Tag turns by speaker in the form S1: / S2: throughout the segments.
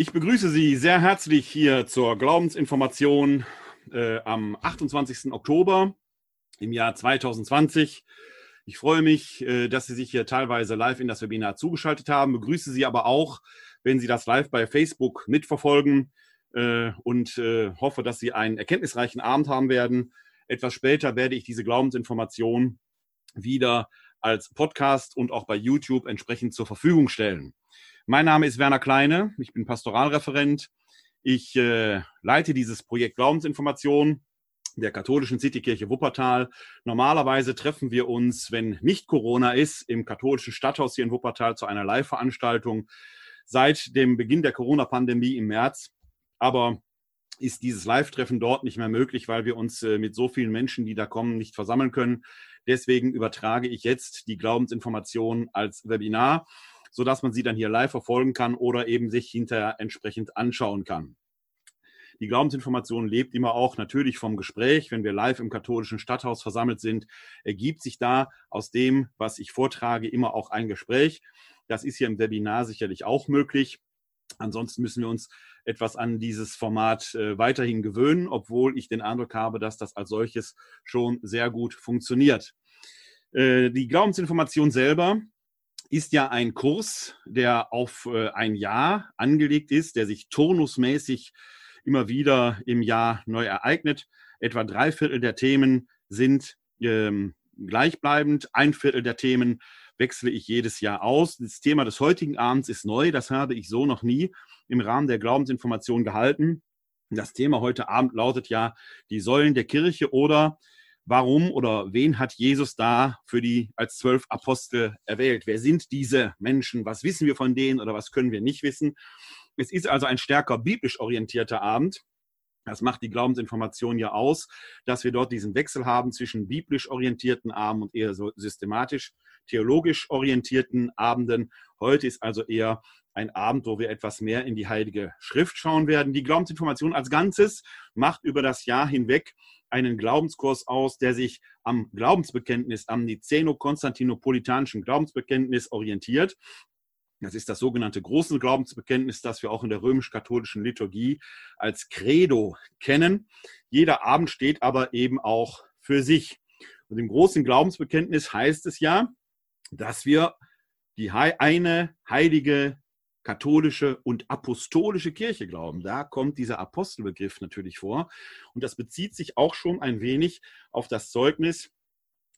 S1: Ich begrüße Sie sehr herzlich hier zur Glaubensinformation äh, am 28. Oktober im Jahr 2020. Ich freue mich, äh, dass Sie sich hier teilweise live in das Webinar zugeschaltet haben. Begrüße Sie aber auch, wenn Sie das live bei Facebook mitverfolgen äh, und äh, hoffe, dass Sie einen erkenntnisreichen Abend haben werden. Etwas später werde ich diese Glaubensinformation wieder als Podcast und auch bei YouTube entsprechend zur Verfügung stellen. Mein Name ist Werner Kleine, ich bin Pastoralreferent. Ich äh, leite dieses Projekt Glaubensinformation der katholischen Citykirche Wuppertal. Normalerweise treffen wir uns, wenn nicht Corona ist, im katholischen Stadthaus hier in Wuppertal zu einer Live-Veranstaltung seit dem Beginn der Corona-Pandemie im März. Aber ist dieses Live-Treffen dort nicht mehr möglich, weil wir uns äh, mit so vielen Menschen, die da kommen, nicht versammeln können. Deswegen übertrage ich jetzt die Glaubensinformation als Webinar, sodass man sie dann hier live verfolgen kann oder eben sich hinterher entsprechend anschauen kann. Die Glaubensinformation lebt immer auch natürlich vom Gespräch. Wenn wir live im katholischen Stadthaus versammelt sind, ergibt sich da aus dem, was ich vortrage, immer auch ein Gespräch. Das ist hier im Webinar sicherlich auch möglich. Ansonsten müssen wir uns etwas an dieses Format äh, weiterhin gewöhnen, obwohl ich den Eindruck habe, dass das als solches schon sehr gut funktioniert. Äh, die Glaubensinformation selber ist ja ein Kurs, der auf äh, ein Jahr angelegt ist, der sich turnusmäßig immer wieder im Jahr neu ereignet. Etwa drei Viertel der Themen sind ähm, gleichbleibend, ein Viertel der Themen wechsle ich jedes Jahr aus. Das Thema des heutigen Abends ist neu, das habe ich so noch nie im Rahmen der Glaubensinformation gehalten. Das Thema heute Abend lautet ja die Säulen der Kirche oder warum oder wen hat Jesus da für die als zwölf Apostel erwählt? Wer sind diese Menschen? Was wissen wir von denen oder was können wir nicht wissen? Es ist also ein stärker biblisch orientierter Abend. Das macht die Glaubensinformation ja aus, dass wir dort diesen Wechsel haben zwischen biblisch orientierten Abenden und eher so systematisch, theologisch orientierten Abenden. Heute ist also eher ein Abend, wo wir etwas mehr in die Heilige Schrift schauen werden. Die Glaubensinformation als Ganzes macht über das Jahr hinweg einen Glaubenskurs aus, der sich am Glaubensbekenntnis, am Niceno-Konstantinopolitanischen Glaubensbekenntnis orientiert. Das ist das sogenannte große Glaubensbekenntnis, das wir auch in der römisch-katholischen Liturgie als Credo kennen. Jeder Abend steht aber eben auch für sich. Und im großen Glaubensbekenntnis heißt es ja, dass wir die eine heilige katholische und apostolische Kirche glauben. Da kommt dieser Apostelbegriff natürlich vor. Und das bezieht sich auch schon ein wenig auf das Zeugnis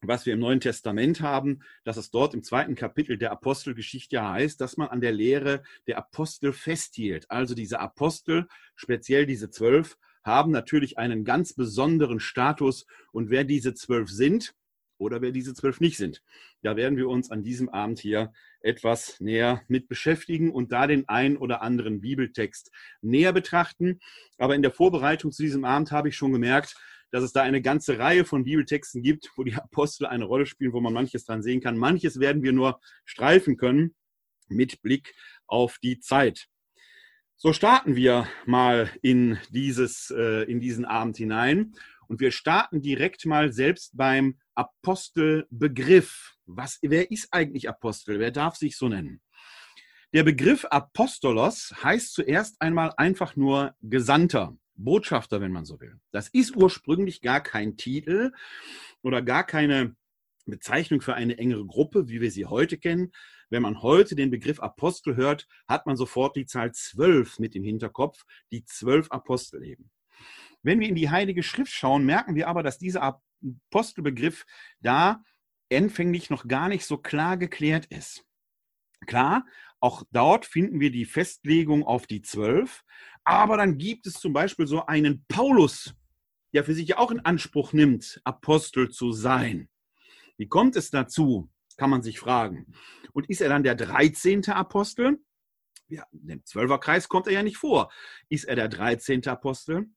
S1: was wir im Neuen Testament haben, dass es dort im zweiten Kapitel der Apostelgeschichte heißt, dass man an der Lehre der Apostel festhielt. Also diese Apostel, speziell diese zwölf, haben natürlich einen ganz besonderen Status. Und wer diese zwölf sind oder wer diese zwölf nicht sind, da werden wir uns an diesem Abend hier etwas näher mit beschäftigen und da den einen oder anderen Bibeltext näher betrachten. Aber in der Vorbereitung zu diesem Abend habe ich schon gemerkt, dass es da eine ganze Reihe von Bibeltexten gibt, wo die Apostel eine Rolle spielen, wo man manches dran sehen kann. Manches werden wir nur streifen können mit Blick auf die Zeit. So starten wir mal in, dieses, äh, in diesen Abend hinein und wir starten direkt mal selbst beim Apostelbegriff. Was, wer ist eigentlich Apostel? Wer darf sich so nennen? Der Begriff Apostolos heißt zuerst einmal einfach nur Gesandter. Botschafter, wenn man so will. Das ist ursprünglich gar kein Titel oder gar keine Bezeichnung für eine engere Gruppe, wie wir sie heute kennen. Wenn man heute den Begriff Apostel hört, hat man sofort die Zahl zwölf mit im Hinterkopf, die zwölf Apostel eben. Wenn wir in die Heilige Schrift schauen, merken wir aber, dass dieser Apostelbegriff da anfänglich noch gar nicht so klar geklärt ist. Klar, auch dort finden wir die Festlegung auf die zwölf, aber dann gibt es zum Beispiel so einen Paulus, der für sich ja auch in Anspruch nimmt, Apostel zu sein. Wie kommt es dazu, kann man sich fragen. Und ist er dann der 13. Apostel? Ja, im Zwölferkreis kommt er ja nicht vor. Ist er der 13. Apostel?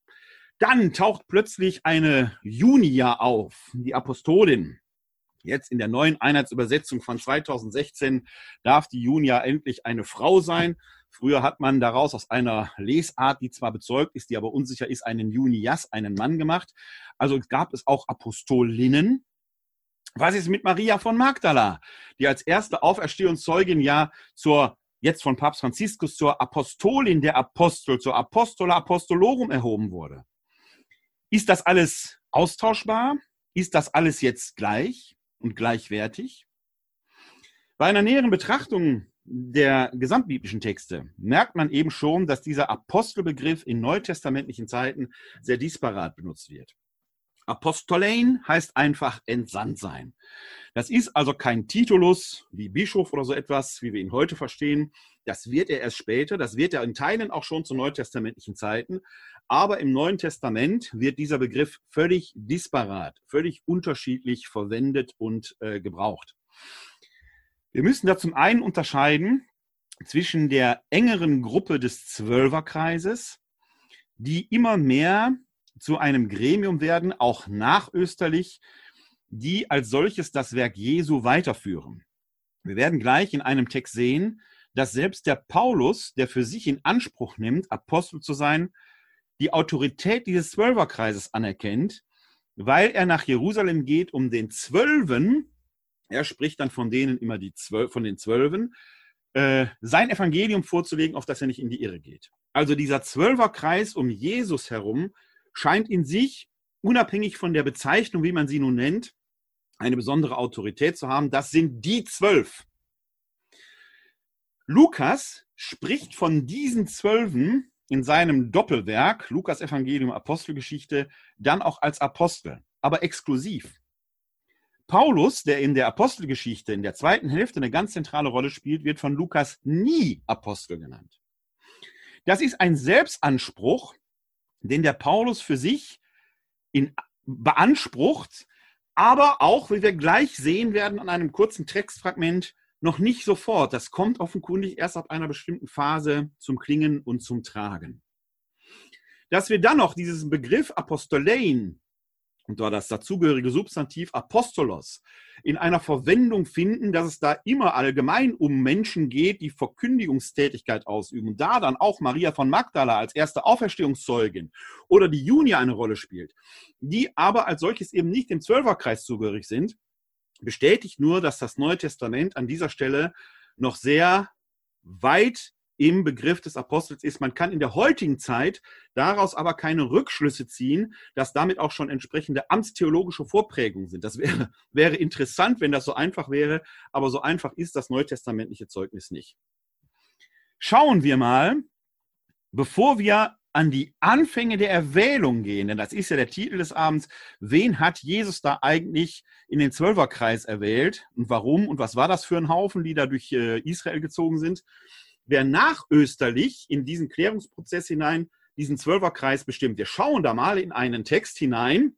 S1: Dann taucht plötzlich eine Junia auf, die Apostolin. Jetzt in der neuen Einheitsübersetzung von 2016 darf die Junia endlich eine Frau sein. Früher hat man daraus aus einer Lesart, die zwar bezeugt ist, die aber unsicher ist, einen Junias, einen Mann gemacht. Also gab es auch Apostolinnen. Was ist mit Maria von Magdala, die als erste Auferstehungszeugin ja zur jetzt von Papst Franziskus zur Apostolin der Apostel, zur Apostola Apostolorum erhoben wurde. Ist das alles austauschbar? Ist das alles jetzt gleich und gleichwertig? Bei einer näheren Betrachtung der gesamtbiblischen Texte merkt man eben schon, dass dieser Apostelbegriff in neutestamentlichen Zeiten sehr disparat benutzt wird. Apostolein heißt einfach entsandt sein. Das ist also kein Titulus wie Bischof oder so etwas, wie wir ihn heute verstehen. Das wird er erst später, das wird er in Teilen auch schon zu neutestamentlichen Zeiten. Aber im Neuen Testament wird dieser Begriff völlig disparat, völlig unterschiedlich verwendet und äh, gebraucht. Wir müssen da zum einen unterscheiden zwischen der engeren Gruppe des Zwölferkreises, die immer mehr zu einem Gremium werden, auch nachösterlich, die als solches das Werk Jesu weiterführen. Wir werden gleich in einem Text sehen, dass selbst der Paulus, der für sich in Anspruch nimmt, Apostel zu sein, die Autorität dieses Zwölferkreises anerkennt, weil er nach Jerusalem geht, um den Zwölfen er spricht dann von denen immer die Zwölf, von den Zwölfen, äh, sein Evangelium vorzulegen, auf das er nicht in die Irre geht. Also dieser Zwölferkreis um Jesus herum scheint in sich, unabhängig von der Bezeichnung, wie man sie nun nennt, eine besondere Autorität zu haben. Das sind die Zwölf. Lukas spricht von diesen Zwölfen in seinem Doppelwerk, Lukas Evangelium Apostelgeschichte, dann auch als Apostel, aber exklusiv. Paulus, der in der Apostelgeschichte in der zweiten Hälfte eine ganz zentrale Rolle spielt, wird von Lukas nie Apostel genannt. Das ist ein Selbstanspruch, den der Paulus für sich in, beansprucht, aber auch, wie wir gleich sehen werden an einem kurzen Textfragment, noch nicht sofort. Das kommt offenkundig erst ab einer bestimmten Phase zum Klingen und zum Tragen. Dass wir dann noch diesen Begriff Apostolein und da das dazugehörige Substantiv Apostolos in einer Verwendung finden, dass es da immer allgemein um Menschen geht, die Verkündigungstätigkeit ausüben. Da dann auch Maria von Magdala als erste Auferstehungszeugin oder die Junia eine Rolle spielt, die aber als solches eben nicht dem Zwölferkreis zugehörig sind, bestätigt nur, dass das Neue Testament an dieser Stelle noch sehr weit im Begriff des Apostels ist. Man kann in der heutigen Zeit daraus aber keine Rückschlüsse ziehen, dass damit auch schon entsprechende amtstheologische Vorprägungen sind. Das wäre, wäre interessant, wenn das so einfach wäre, aber so einfach ist das neutestamentliche Zeugnis nicht. Schauen wir mal, bevor wir an die Anfänge der Erwählung gehen, denn das ist ja der Titel des Abends, wen hat Jesus da eigentlich in den Zwölferkreis erwählt und warum und was war das für ein Haufen, die da durch äh, Israel gezogen sind? wer nachösterlich in diesen Klärungsprozess hinein diesen Zwölferkreis bestimmt. Wir schauen da mal in einen Text hinein.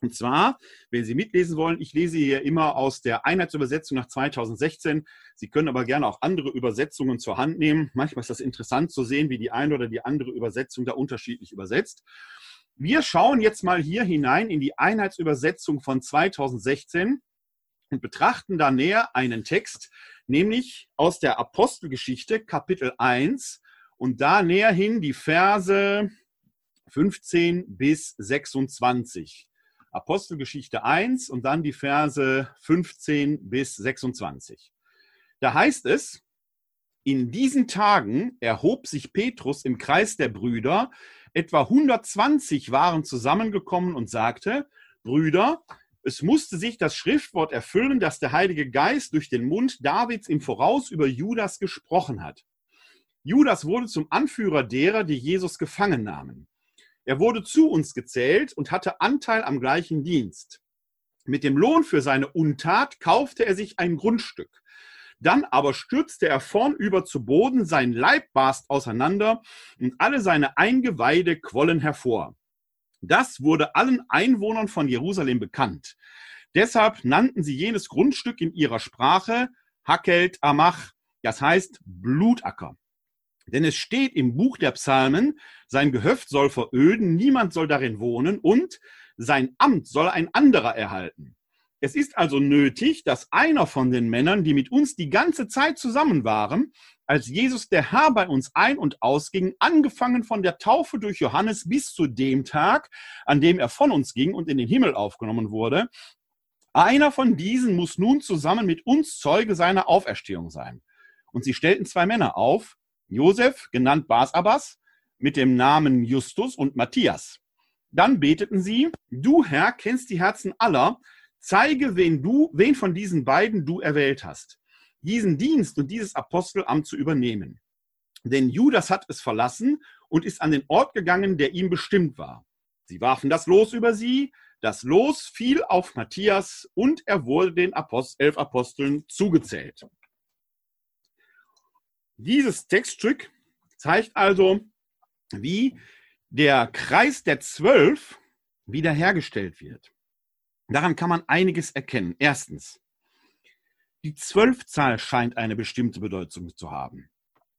S1: Und zwar, wenn Sie mitlesen wollen, ich lese hier immer aus der Einheitsübersetzung nach 2016. Sie können aber gerne auch andere Übersetzungen zur Hand nehmen. Manchmal ist das interessant zu sehen, wie die eine oder die andere Übersetzung da unterschiedlich übersetzt. Wir schauen jetzt mal hier hinein in die Einheitsübersetzung von 2016 und betrachten da näher einen Text, nämlich aus der Apostelgeschichte Kapitel 1 und da näher hin die Verse 15 bis 26. Apostelgeschichte 1 und dann die Verse 15 bis 26. Da heißt es, in diesen Tagen erhob sich Petrus im Kreis der Brüder, etwa 120 waren zusammengekommen und sagte, Brüder, es musste sich das Schriftwort erfüllen, das der Heilige Geist durch den Mund Davids im Voraus über Judas gesprochen hat. Judas wurde zum Anführer derer, die Jesus gefangen nahmen. Er wurde zu uns gezählt und hatte Anteil am gleichen Dienst. Mit dem Lohn für seine Untat kaufte er sich ein Grundstück. Dann aber stürzte er vornüber zu Boden, sein Leib barst auseinander und alle seine Eingeweide quollen hervor. Das wurde allen Einwohnern von Jerusalem bekannt. Deshalb nannten sie jenes Grundstück in ihrer Sprache Hakelt Amach, das heißt Blutacker. Denn es steht im Buch der Psalmen, sein Gehöft soll veröden, niemand soll darin wohnen und sein Amt soll ein anderer erhalten. Es ist also nötig, dass einer von den Männern, die mit uns die ganze Zeit zusammen waren, als Jesus der Herr bei uns ein- und ausging, angefangen von der Taufe durch Johannes bis zu dem Tag, an dem er von uns ging und in den Himmel aufgenommen wurde, einer von diesen muss nun zusammen mit uns Zeuge seiner Auferstehung sein. Und sie stellten zwei Männer auf, Josef, genannt Bas mit dem Namen Justus und Matthias. Dann beteten sie, du Herr kennst die Herzen aller, zeige, wen du, wen von diesen beiden du erwählt hast, diesen Dienst und dieses Apostelamt zu übernehmen. Denn Judas hat es verlassen und ist an den Ort gegangen, der ihm bestimmt war. Sie warfen das Los über sie, das Los fiel auf Matthias und er wurde den Apost elf Aposteln zugezählt. Dieses Textstück zeigt also, wie der Kreis der Zwölf wiederhergestellt wird. Daran kann man einiges erkennen. Erstens, die Zwölfzahl scheint eine bestimmte Bedeutung zu haben.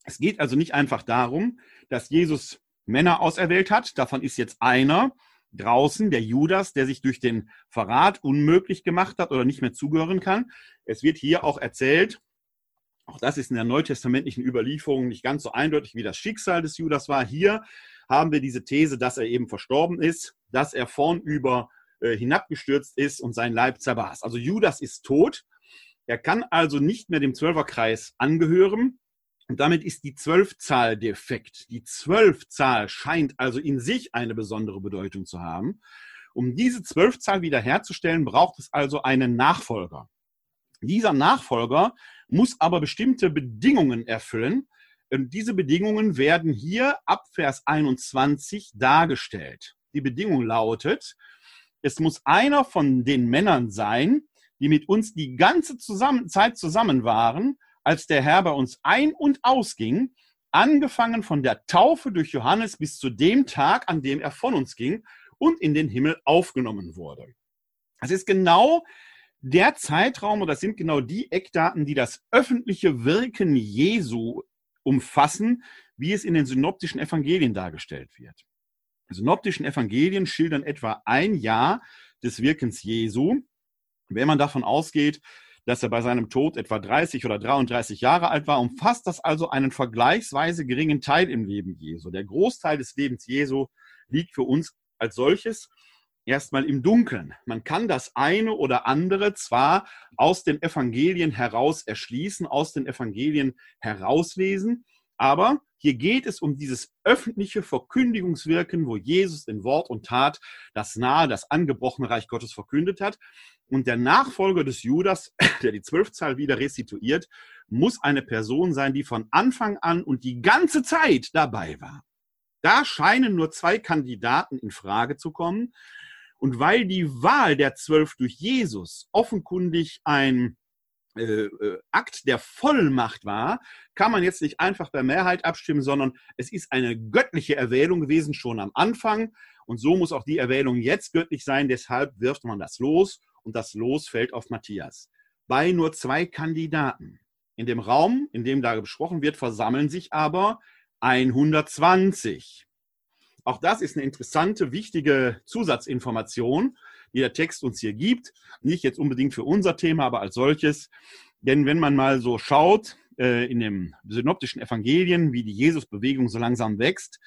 S1: Es geht also nicht einfach darum, dass Jesus Männer auserwählt hat. Davon ist jetzt einer draußen, der Judas, der sich durch den Verrat unmöglich gemacht hat oder nicht mehr zugehören kann. Es wird hier auch erzählt, auch das ist in der neutestamentlichen Überlieferung nicht ganz so eindeutig, wie das Schicksal des Judas war. Hier haben wir diese These, dass er eben verstorben ist, dass er vornüber äh, hinabgestürzt ist und sein Leib zerbarst. Also Judas ist tot. Er kann also nicht mehr dem Zwölferkreis angehören. Und damit ist die Zwölfzahl defekt. Die Zwölfzahl scheint also in sich eine besondere Bedeutung zu haben. Um diese Zwölfzahl wiederherzustellen, braucht es also einen Nachfolger. Dieser Nachfolger muss aber bestimmte Bedingungen erfüllen. Und diese Bedingungen werden hier ab Vers 21 dargestellt. Die Bedingung lautet, es muss einer von den Männern sein, die mit uns die ganze zusammen, Zeit zusammen waren, als der Herr bei uns ein- und ausging, angefangen von der Taufe durch Johannes bis zu dem Tag, an dem er von uns ging und in den Himmel aufgenommen wurde. Es ist genau der Zeitraum oder das sind genau die Eckdaten, die das öffentliche Wirken Jesu umfassen, wie es in den synoptischen Evangelien dargestellt wird. Die synoptischen Evangelien schildern etwa ein Jahr des Wirkens Jesu. Wenn man davon ausgeht, dass er bei seinem Tod etwa 30 oder 33 Jahre alt war, umfasst das also einen vergleichsweise geringen Teil im Leben Jesu. Der Großteil des Lebens Jesu liegt für uns als solches erstmal im Dunkeln. Man kann das eine oder andere zwar aus den Evangelien heraus erschließen, aus den Evangelien herauslesen, aber hier geht es um dieses öffentliche Verkündigungswirken, wo Jesus in Wort und Tat das nahe, das angebrochene Reich Gottes verkündet hat. Und der Nachfolger des Judas, der die Zwölfzahl wieder restituiert, muss eine Person sein, die von Anfang an und die ganze Zeit dabei war. Da scheinen nur zwei Kandidaten in Frage zu kommen. Und weil die Wahl der Zwölf durch Jesus offenkundig ein äh, äh, Akt der Vollmacht war, kann man jetzt nicht einfach per Mehrheit abstimmen, sondern es ist eine göttliche Erwählung gewesen schon am Anfang. Und so muss auch die Erwählung jetzt göttlich sein. Deshalb wirft man das los und das Los fällt auf Matthias. Bei nur zwei Kandidaten. In dem Raum, in dem da besprochen wird, versammeln sich aber 120. Auch das ist eine interessante, wichtige Zusatzinformation, die der Text uns hier gibt. Nicht jetzt unbedingt für unser Thema, aber als solches. Denn wenn man mal so schaut äh, in den synoptischen Evangelien, wie die Jesusbewegung so langsam wächst,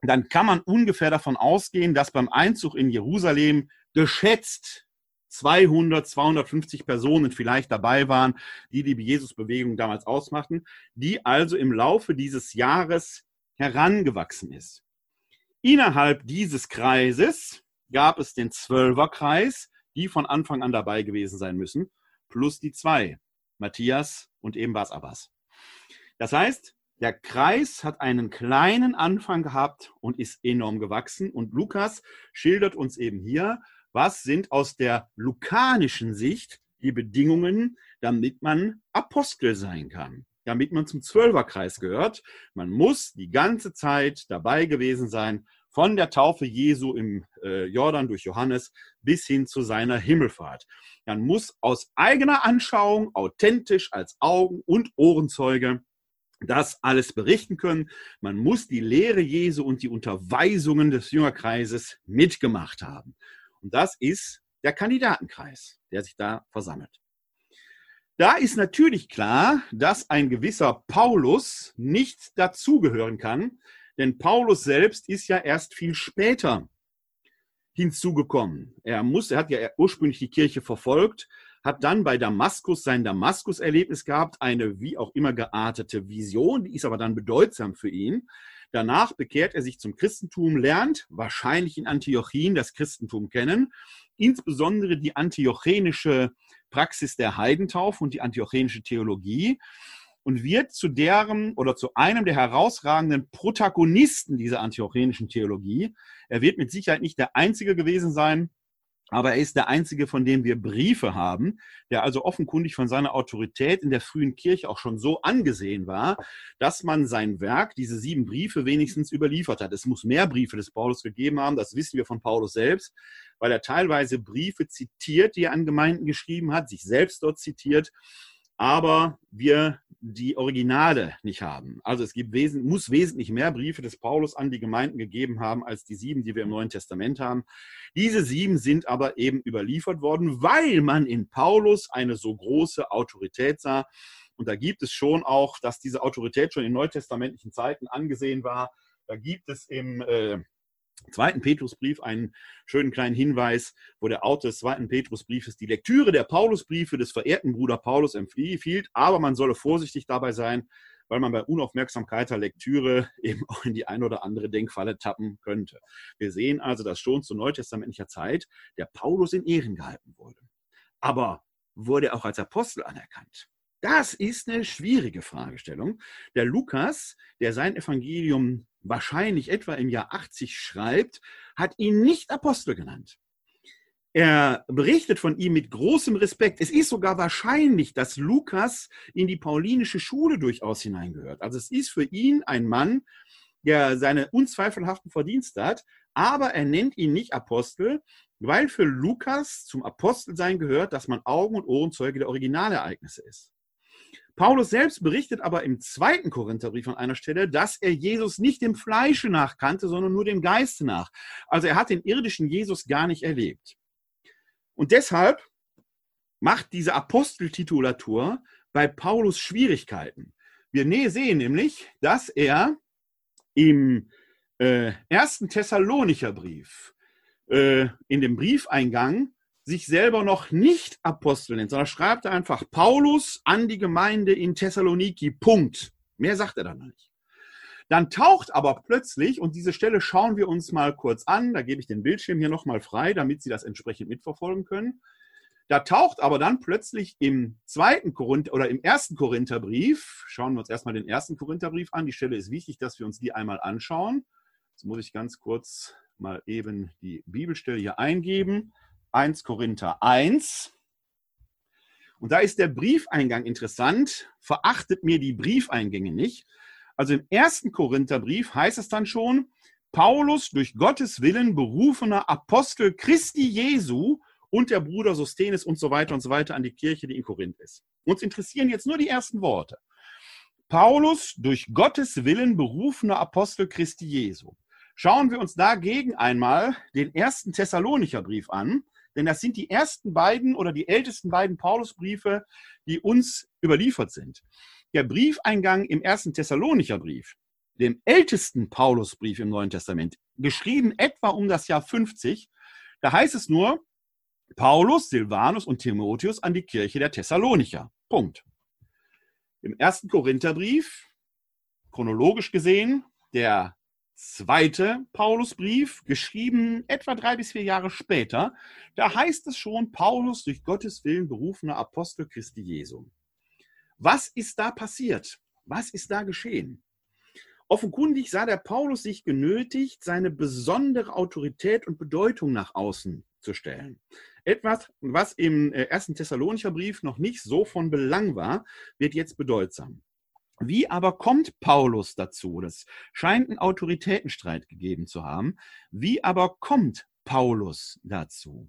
S1: dann kann man ungefähr davon ausgehen, dass beim Einzug in Jerusalem geschätzt 200, 250 Personen vielleicht dabei waren, die die Jesusbewegung damals ausmachten, die also im Laufe dieses Jahres herangewachsen ist. Innerhalb dieses Kreises gab es den Zwölferkreis, die von Anfang an dabei gewesen sein müssen, plus die zwei, Matthias und eben Bas Abbas. Das heißt, der Kreis hat einen kleinen Anfang gehabt und ist enorm gewachsen. Und Lukas schildert uns eben hier, was sind aus der lukanischen Sicht die Bedingungen, damit man Apostel sein kann, damit man zum Zwölferkreis gehört. Man muss die ganze Zeit dabei gewesen sein, von der Taufe Jesu im äh, Jordan durch Johannes bis hin zu seiner Himmelfahrt. Man muss aus eigener Anschauung, authentisch als Augen- und Ohrenzeuge das alles berichten können. Man muss die Lehre Jesu und die Unterweisungen des Jüngerkreises mitgemacht haben. Und das ist der Kandidatenkreis, der sich da versammelt. Da ist natürlich klar, dass ein gewisser Paulus nicht dazugehören kann, denn Paulus selbst ist ja erst viel später hinzugekommen. Er muss, er hat ja ursprünglich die Kirche verfolgt, hat dann bei Damaskus sein Damaskus-Erlebnis gehabt, eine wie auch immer geartete Vision, die ist aber dann bedeutsam für ihn. Danach bekehrt er sich zum Christentum, lernt wahrscheinlich in Antiochien das Christentum kennen, insbesondere die antiochenische Praxis der Heidentaufe und die antiochenische Theologie und wird zu deren oder zu einem der herausragenden Protagonisten dieser antiochenischen Theologie. Er wird mit Sicherheit nicht der einzige gewesen sein, aber er ist der einzige, von dem wir Briefe haben, der also offenkundig von seiner Autorität in der frühen Kirche auch schon so angesehen war, dass man sein Werk, diese sieben Briefe, wenigstens überliefert hat. Es muss mehr Briefe des Paulus gegeben haben, das wissen wir von Paulus selbst, weil er teilweise Briefe zitiert, die er an Gemeinden geschrieben hat, sich selbst dort zitiert aber wir die Originale nicht haben. Also es gibt wes muss wesentlich mehr Briefe des Paulus an die Gemeinden gegeben haben, als die sieben, die wir im Neuen Testament haben. Diese sieben sind aber eben überliefert worden, weil man in Paulus eine so große Autorität sah. Und da gibt es schon auch, dass diese Autorität schon in neutestamentlichen Zeiten angesehen war. Da gibt es im äh, zweiten Petrusbrief einen schönen kleinen Hinweis, wo der Autor des zweiten Petrusbriefes die Lektüre der Paulusbriefe des verehrten Bruder Paulus empfiehlt, aber man solle vorsichtig dabei sein, weil man bei Unaufmerksamkeit der Lektüre eben auch in die ein oder andere Denkfalle tappen könnte. Wir sehen also, dass schon zu neutestamentlicher Zeit der Paulus in Ehren gehalten wurde. Aber wurde auch als Apostel anerkannt? Das ist eine schwierige Fragestellung. Der Lukas, der sein Evangelium wahrscheinlich etwa im Jahr 80 schreibt, hat ihn nicht Apostel genannt. Er berichtet von ihm mit großem Respekt. Es ist sogar wahrscheinlich, dass Lukas in die paulinische Schule durchaus hineingehört. Also es ist für ihn ein Mann, der seine unzweifelhaften Verdienste hat, aber er nennt ihn nicht Apostel, weil für Lukas zum Apostelsein gehört, dass man Augen- und Ohrenzeuge der Originalereignisse ist. Paulus selbst berichtet aber im zweiten Korintherbrief an einer Stelle, dass er Jesus nicht dem Fleische nach kannte, sondern nur dem Geiste nach. Also er hat den irdischen Jesus gar nicht erlebt. Und deshalb macht diese Aposteltitulatur bei Paulus Schwierigkeiten. Wir sehen nämlich, dass er im äh, ersten Thessalonicher Brief, äh, in dem Briefeingang, sich selber noch nicht Apostel nennt, sondern schreibt einfach Paulus an die Gemeinde in Thessaloniki. Punkt. Mehr sagt er dann nicht. Dann taucht aber plötzlich, und diese Stelle schauen wir uns mal kurz an, da gebe ich den Bildschirm hier nochmal frei, damit Sie das entsprechend mitverfolgen können. Da taucht aber dann plötzlich im zweiten Korinther oder im ersten Korintherbrief, schauen wir uns erstmal den ersten Korintherbrief an. Die Stelle ist wichtig, dass wir uns die einmal anschauen. Jetzt muss ich ganz kurz mal eben die Bibelstelle hier eingeben. 1 Korinther 1. Und da ist der Briefeingang interessant. Verachtet mir die Briefeingänge nicht. Also im ersten Korintherbrief heißt es dann schon, Paulus durch Gottes Willen berufener Apostel Christi Jesu und der Bruder Sostenes und so weiter und so weiter an die Kirche, die in Korinth ist. Uns interessieren jetzt nur die ersten Worte. Paulus durch Gottes Willen berufener Apostel Christi Jesu. Schauen wir uns dagegen einmal den ersten Thessalonicher Brief an denn das sind die ersten beiden oder die ältesten beiden Paulusbriefe, die uns überliefert sind. Der Briefeingang im ersten Thessalonicher Brief, dem ältesten Paulusbrief im Neuen Testament, geschrieben etwa um das Jahr 50, da heißt es nur, Paulus, Silvanus und Timotheus an die Kirche der Thessalonicher. Punkt. Im ersten Korintherbrief, chronologisch gesehen, der zweite Paulusbrief, geschrieben etwa drei bis vier Jahre später, da heißt es schon, Paulus durch Gottes Willen berufener Apostel Christi Jesu. Was ist da passiert? Was ist da geschehen? Offenkundig sah der Paulus sich genötigt, seine besondere Autorität und Bedeutung nach außen zu stellen. Etwas, was im äh, ersten Thessalonicher Brief noch nicht so von Belang war, wird jetzt bedeutsam. Wie aber kommt Paulus dazu? Das scheint einen Autoritätenstreit gegeben zu haben. Wie aber kommt Paulus dazu?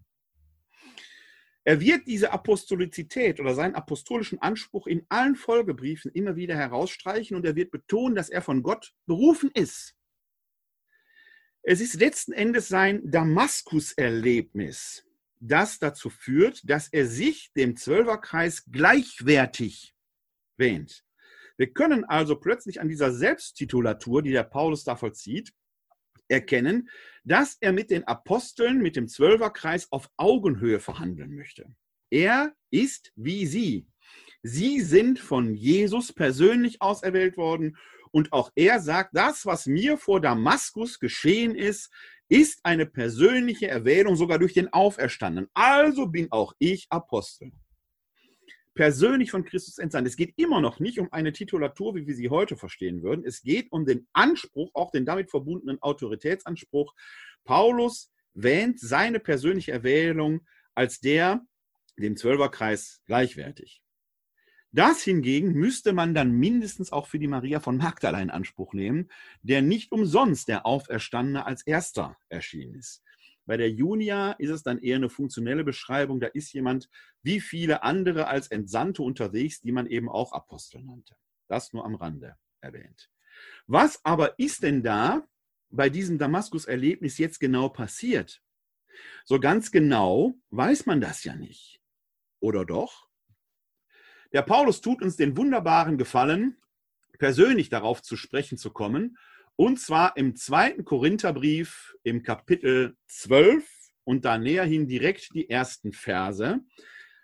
S1: Er wird diese Apostolizität oder seinen apostolischen Anspruch in allen Folgebriefen immer wieder herausstreichen und er wird betonen, dass er von Gott berufen ist. Es ist letzten Endes sein Damaskus-Erlebnis, das dazu führt, dass er sich dem Zwölferkreis gleichwertig wähnt. Wir können also plötzlich an dieser Selbsttitulatur, die der Paulus da vollzieht, erkennen, dass er mit den Aposteln, mit dem Zwölferkreis auf Augenhöhe verhandeln möchte. Er ist wie sie. Sie sind von Jesus persönlich auserwählt worden und auch er sagt, das, was mir vor Damaskus geschehen ist, ist eine persönliche Erwählung sogar durch den Auferstandenen. Also bin auch ich Apostel. Persönlich von Christus entsandt. Es geht immer noch nicht um eine Titulatur, wie wir sie heute verstehen würden. Es geht um den Anspruch, auch den damit verbundenen Autoritätsanspruch. Paulus wähnt seine persönliche Erwählung als der dem Zwölferkreis gleichwertig. Das hingegen müsste man dann mindestens auch für die Maria von Magdala in Anspruch nehmen, der nicht umsonst der Auferstandene als erster erschienen ist. Bei der Junia ist es dann eher eine funktionelle Beschreibung. Da ist jemand wie viele andere als Entsandte unterwegs, die man eben auch Apostel nannte. Das nur am Rande erwähnt. Was aber ist denn da bei diesem Damaskus-Erlebnis jetzt genau passiert? So ganz genau weiß man das ja nicht. Oder doch? Der Paulus tut uns den wunderbaren Gefallen, persönlich darauf zu sprechen zu kommen, und zwar im zweiten Korintherbrief im Kapitel 12 und da näher hin direkt die ersten Verse.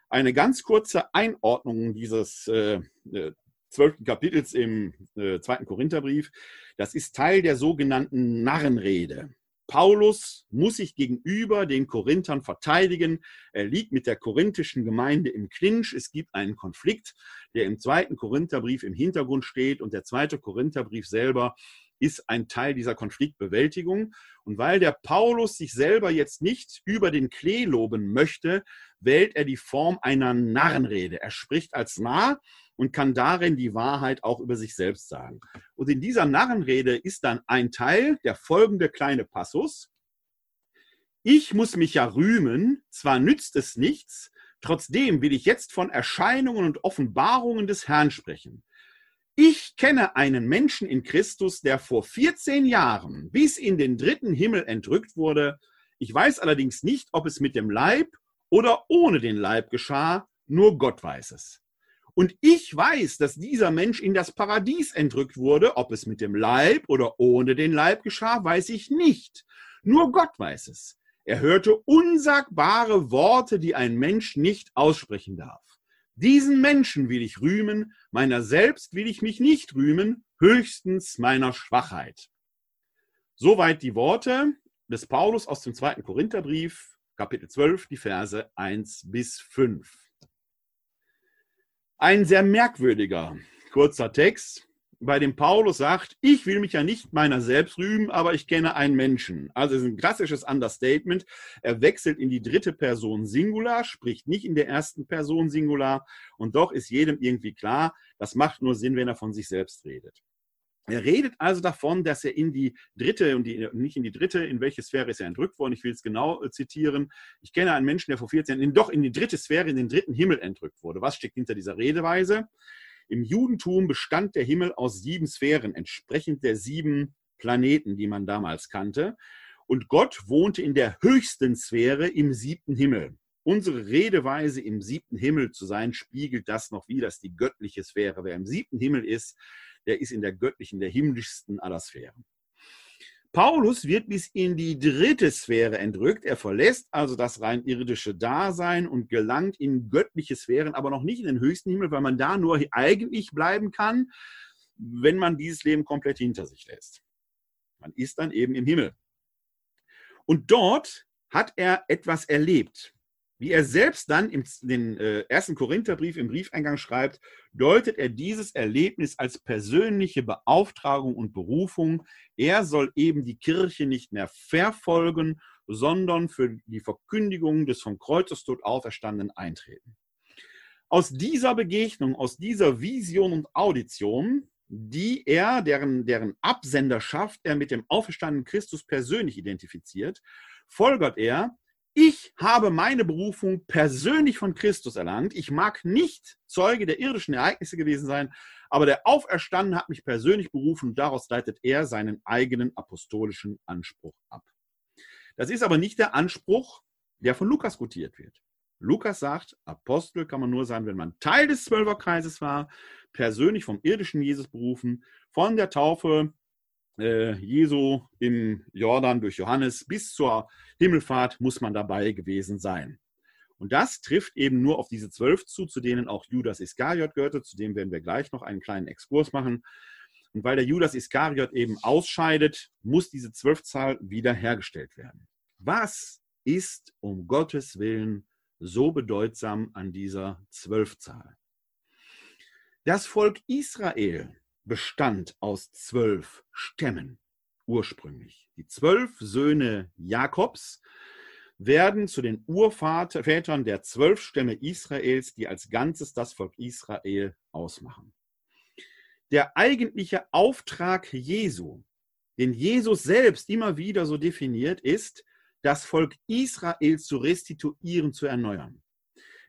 S1: Eine ganz kurze Einordnung dieses äh, äh zwölften Kapitels im äh, zweiten Korintherbrief. Das ist Teil der sogenannten Narrenrede. Paulus muss sich gegenüber den Korinthern verteidigen. Er liegt mit der korinthischen Gemeinde im Clinch. Es gibt einen Konflikt, der im zweiten Korintherbrief im Hintergrund steht. Und der zweite Korintherbrief selber ist ein Teil dieser Konfliktbewältigung. Und weil der Paulus sich selber jetzt nicht über den Klee loben möchte, wählt er die Form einer Narrenrede. Er spricht als Narr und kann darin die Wahrheit auch über sich selbst sagen. Und in dieser Narrenrede ist dann ein Teil, der folgende kleine Passus. Ich muss mich ja rühmen, zwar nützt es nichts, trotzdem will ich jetzt von Erscheinungen und Offenbarungen des Herrn sprechen. Ich kenne einen Menschen in Christus, der vor 14 Jahren bis in den dritten Himmel entrückt wurde. Ich weiß allerdings nicht, ob es mit dem Leib oder ohne den Leib geschah, nur Gott weiß es. Und ich weiß, dass dieser Mensch in das Paradies entrückt wurde. Ob es mit dem Leib oder ohne den Leib geschah, weiß ich nicht. Nur Gott weiß es. Er hörte unsagbare Worte, die ein Mensch nicht aussprechen darf. Diesen Menschen will ich rühmen, meiner selbst will ich mich nicht rühmen, höchstens meiner Schwachheit. Soweit die Worte des Paulus aus dem zweiten Korintherbrief, Kapitel 12, die Verse 1 bis 5. Ein sehr merkwürdiger kurzer Text, bei dem Paulus sagt, ich will mich ja nicht meiner selbst rühmen, aber ich kenne einen Menschen. Also es ist ein klassisches Understatement. Er wechselt in die dritte Person Singular, spricht nicht in der ersten Person Singular. Und doch ist jedem irgendwie klar, das macht nur Sinn, wenn er von sich selbst redet. Er redet also davon, dass er in die dritte und die, nicht in die dritte, in welche Sphäre ist er entrückt worden? Ich will es genau äh, zitieren. Ich kenne einen Menschen, der vor 14 Jahren doch in die dritte Sphäre, in den dritten Himmel entrückt wurde. Was steckt hinter dieser Redeweise? Im Judentum bestand der Himmel aus sieben Sphären, entsprechend der sieben Planeten, die man damals kannte. Und Gott wohnte in der höchsten Sphäre im siebten Himmel. Unsere Redeweise im siebten Himmel zu sein, spiegelt das noch wie, dass die göttliche Sphäre. Wer im siebten Himmel ist, der ist in der göttlichen, der himmlischsten aller Sphären. Paulus wird bis in die dritte Sphäre entrückt. Er verlässt also das rein irdische Dasein und gelangt in göttliche Sphären, aber noch nicht in den höchsten Himmel, weil man da nur eigentlich bleiben kann, wenn man dieses Leben komplett hinter sich lässt. Man ist dann eben im Himmel. Und dort hat er etwas erlebt. Wie er selbst dann im den, äh, ersten Korintherbrief im Briefeingang schreibt, deutet er dieses Erlebnis als persönliche Beauftragung und Berufung. Er soll eben die Kirche nicht mehr verfolgen, sondern für die Verkündigung des vom Kreuzestod Auferstandenen eintreten. Aus dieser Begegnung, aus dieser Vision und Audition, die er, deren, deren Absenderschaft er mit dem auferstandenen Christus persönlich identifiziert, folgert er, ich habe meine Berufung persönlich von Christus erlangt. Ich mag nicht Zeuge der irdischen Ereignisse gewesen sein, aber der Auferstandene hat mich persönlich berufen und daraus leitet er seinen eigenen apostolischen Anspruch ab. Das ist aber nicht der Anspruch, der von Lukas gutiert wird. Lukas sagt, Apostel kann man nur sein, wenn man Teil des Zwölferkreises war, persönlich vom irdischen Jesus berufen, von der Taufe äh, Jesu im Jordan durch Johannes bis zur Himmelfahrt muss man dabei gewesen sein. Und das trifft eben nur auf diese zwölf zu, zu denen auch Judas Iskariot gehörte. Zu dem werden wir gleich noch einen kleinen Exkurs machen. Und weil der Judas Iskariot eben ausscheidet, muss diese Zwölfzahl wiederhergestellt werden. Was ist um Gottes Willen so bedeutsam an dieser Zwölfzahl? Das Volk Israel bestand aus zwölf Stämmen ursprünglich. Die zwölf Söhne Jakobs werden zu den Urvätern der zwölf Stämme Israels, die als Ganzes das Volk Israel ausmachen. Der eigentliche Auftrag Jesu, den Jesus selbst immer wieder so definiert, ist, das Volk Israel zu restituieren, zu erneuern.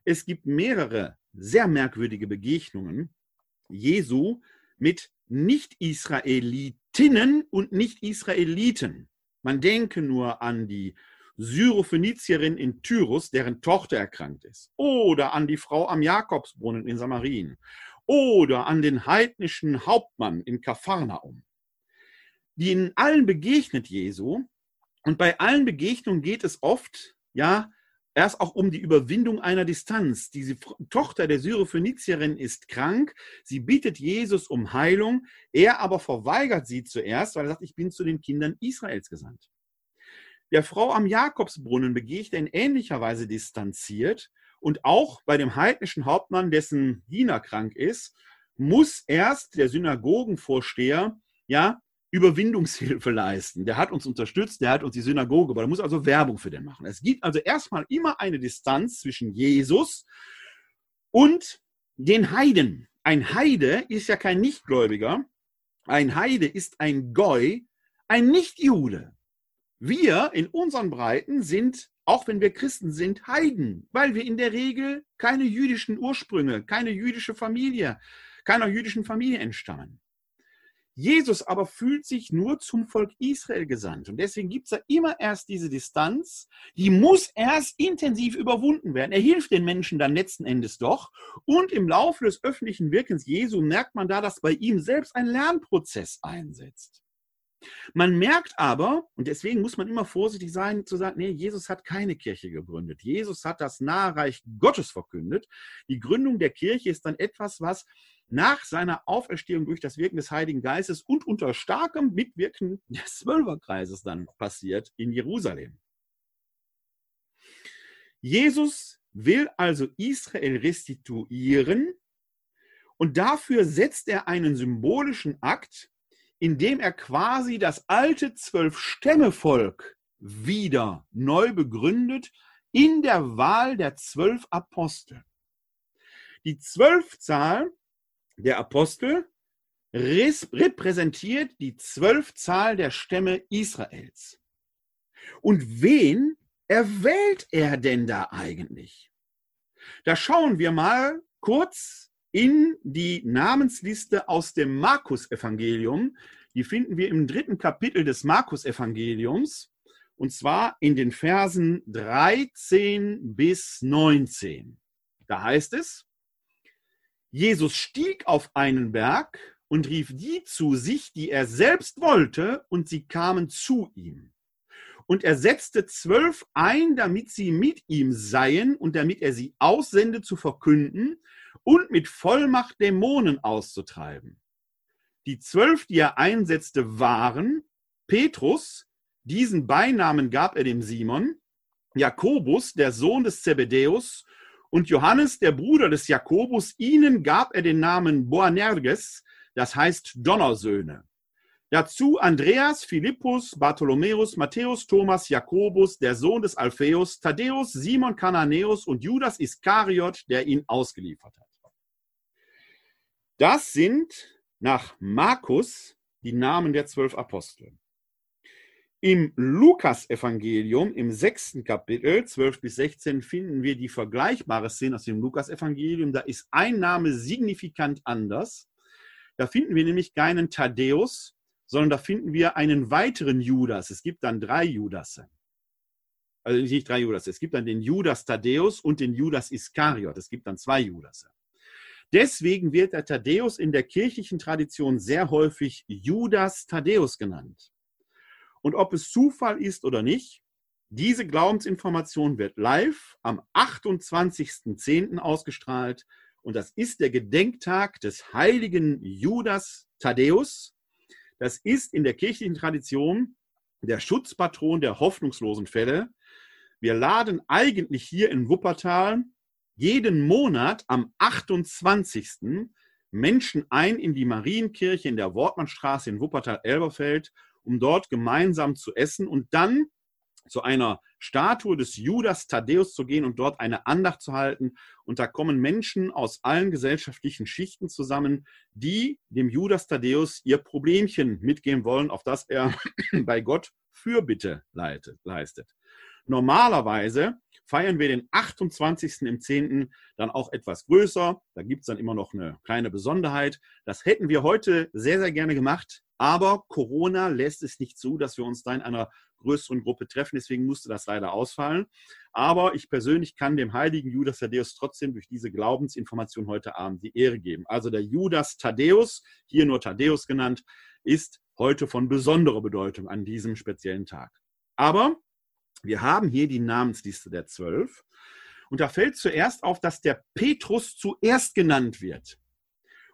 S1: Es gibt mehrere sehr merkwürdige Begegnungen Jesu mit Nicht-Israelitinnen und Nicht-Israeliten. Man denke nur an die Syrophönizierin in Tyrus, deren Tochter erkrankt ist. Oder an die Frau am Jakobsbrunnen in Samarien. Oder an den heidnischen Hauptmann in Kapharnaum. Die in allen begegnet Jesu. Und bei allen Begegnungen geht es oft, ja, erst auch um die Überwindung einer Distanz. Diese Tochter der Syrophönizierin ist krank. Sie bittet Jesus um Heilung. Er aber verweigert sie zuerst, weil er sagt, ich bin zu den Kindern Israels gesandt. Der Frau am Jakobsbrunnen begegnet in ähnlicher Weise distanziert. Und auch bei dem heidnischen Hauptmann, dessen Diener krank ist, muss erst der Synagogenvorsteher ja Überwindungshilfe leisten. Der hat uns unterstützt, der hat uns die Synagoge gebaut. Er muss also Werbung für den machen. Es gibt also erstmal immer eine Distanz zwischen Jesus und den Heiden. Ein Heide ist ja kein Nichtgläubiger. Ein Heide ist ein Goi, ein Nichtjude. Wir in unseren Breiten sind, auch wenn wir Christen sind, Heiden, weil wir in der Regel keine jüdischen Ursprünge, keine jüdische Familie, keiner jüdischen Familie entstammen. Jesus aber fühlt sich nur zum Volk Israel gesandt. Und deswegen gibt es da immer erst diese Distanz, die muss erst intensiv überwunden werden. Er hilft den Menschen dann letzten Endes doch. Und im Laufe des öffentlichen Wirkens Jesu merkt man da, dass bei ihm selbst ein Lernprozess einsetzt. Man merkt aber, und deswegen muss man immer vorsichtig sein, zu sagen, nee, Jesus hat keine Kirche gegründet. Jesus hat das Nahreich Gottes verkündet. Die Gründung der Kirche ist dann etwas, was nach seiner Auferstehung durch das Wirken des Heiligen Geistes und unter starkem Mitwirken des Zwölferkreises dann passiert in Jerusalem. Jesus will also Israel restituieren und dafür setzt er einen symbolischen Akt indem er quasi das alte Zwölf-Stämme-Volk wieder neu begründet in der Wahl der zwölf Apostel. Die Zwölfzahl der Apostel repräsentiert die Zwölfzahl der Stämme Israels. Und wen erwählt er denn da eigentlich? Da schauen wir mal kurz in die Namensliste aus dem Markus-Evangelium. Die finden wir im dritten Kapitel des Markus-Evangeliums und zwar in den Versen 13 bis 19. Da heißt es, Jesus stieg auf einen Berg und rief die zu sich, die er selbst wollte, und sie kamen zu ihm. Und er setzte zwölf ein, damit sie mit ihm seien und damit er sie aussende zu verkünden und mit Vollmacht Dämonen auszutreiben. Die zwölf, die er einsetzte, waren Petrus, diesen Beinamen gab er dem Simon, Jakobus, der Sohn des Zebedäus, und Johannes, der Bruder des Jakobus, ihnen gab er den Namen Boanerges, das heißt Donnersöhne. Dazu Andreas, Philippus, Bartholomäus, Matthäus, Thomas, Jakobus, der Sohn des Alpheus, Thaddäus, Simon Kananäus und Judas Iskariot, der ihn ausgeliefert hat. Das sind nach Markus die Namen der zwölf Apostel. Im Lukas-Evangelium, im sechsten Kapitel, 12 bis 16, finden wir die vergleichbare Szene aus dem Lukas-Evangelium. Da ist ein Name signifikant anders. Da finden wir nämlich keinen Thaddäus, sondern da finden wir einen weiteren Judas. Es gibt dann drei Judasse. Also nicht drei Judas. Es gibt dann den Judas Thaddäus und den Judas Iskariot. Es gibt dann zwei Judasse. Deswegen wird der Thaddäus in der kirchlichen Tradition sehr häufig Judas Thaddäus genannt. Und ob es Zufall ist oder nicht, Diese Glaubensinformation wird live am 28.10. ausgestrahlt und das ist der Gedenktag des heiligen Judas Thaddäus. Das ist in der kirchlichen Tradition der Schutzpatron der hoffnungslosen Fälle. Wir laden eigentlich hier in Wuppertal jeden Monat am 28. Menschen ein in die Marienkirche in der Wortmannstraße in Wuppertal-Elberfeld, um dort gemeinsam zu essen und dann zu einer Statue des Judas Thaddäus zu gehen und dort eine Andacht zu halten. Und da kommen Menschen aus allen gesellschaftlichen Schichten zusammen, die dem Judas Thaddäus ihr Problemchen mitgeben wollen, auf das er bei Gott Fürbitte leistet. Normalerweise feiern wir den 28. im 10. dann auch etwas größer. Da gibt es dann immer noch eine kleine Besonderheit. Das hätten wir heute sehr, sehr gerne gemacht. Aber Corona lässt es nicht zu, dass wir uns da in einer größeren Gruppe treffen. Deswegen musste das leider ausfallen. Aber ich persönlich kann dem heiligen Judas Thaddäus trotzdem durch diese Glaubensinformation heute Abend die Ehre geben. Also der Judas Thaddäus, hier nur Thaddäus genannt, ist heute von besonderer Bedeutung an diesem speziellen Tag. Aber wir haben hier die Namensliste der Zwölf. Und da fällt zuerst auf, dass der Petrus zuerst genannt wird.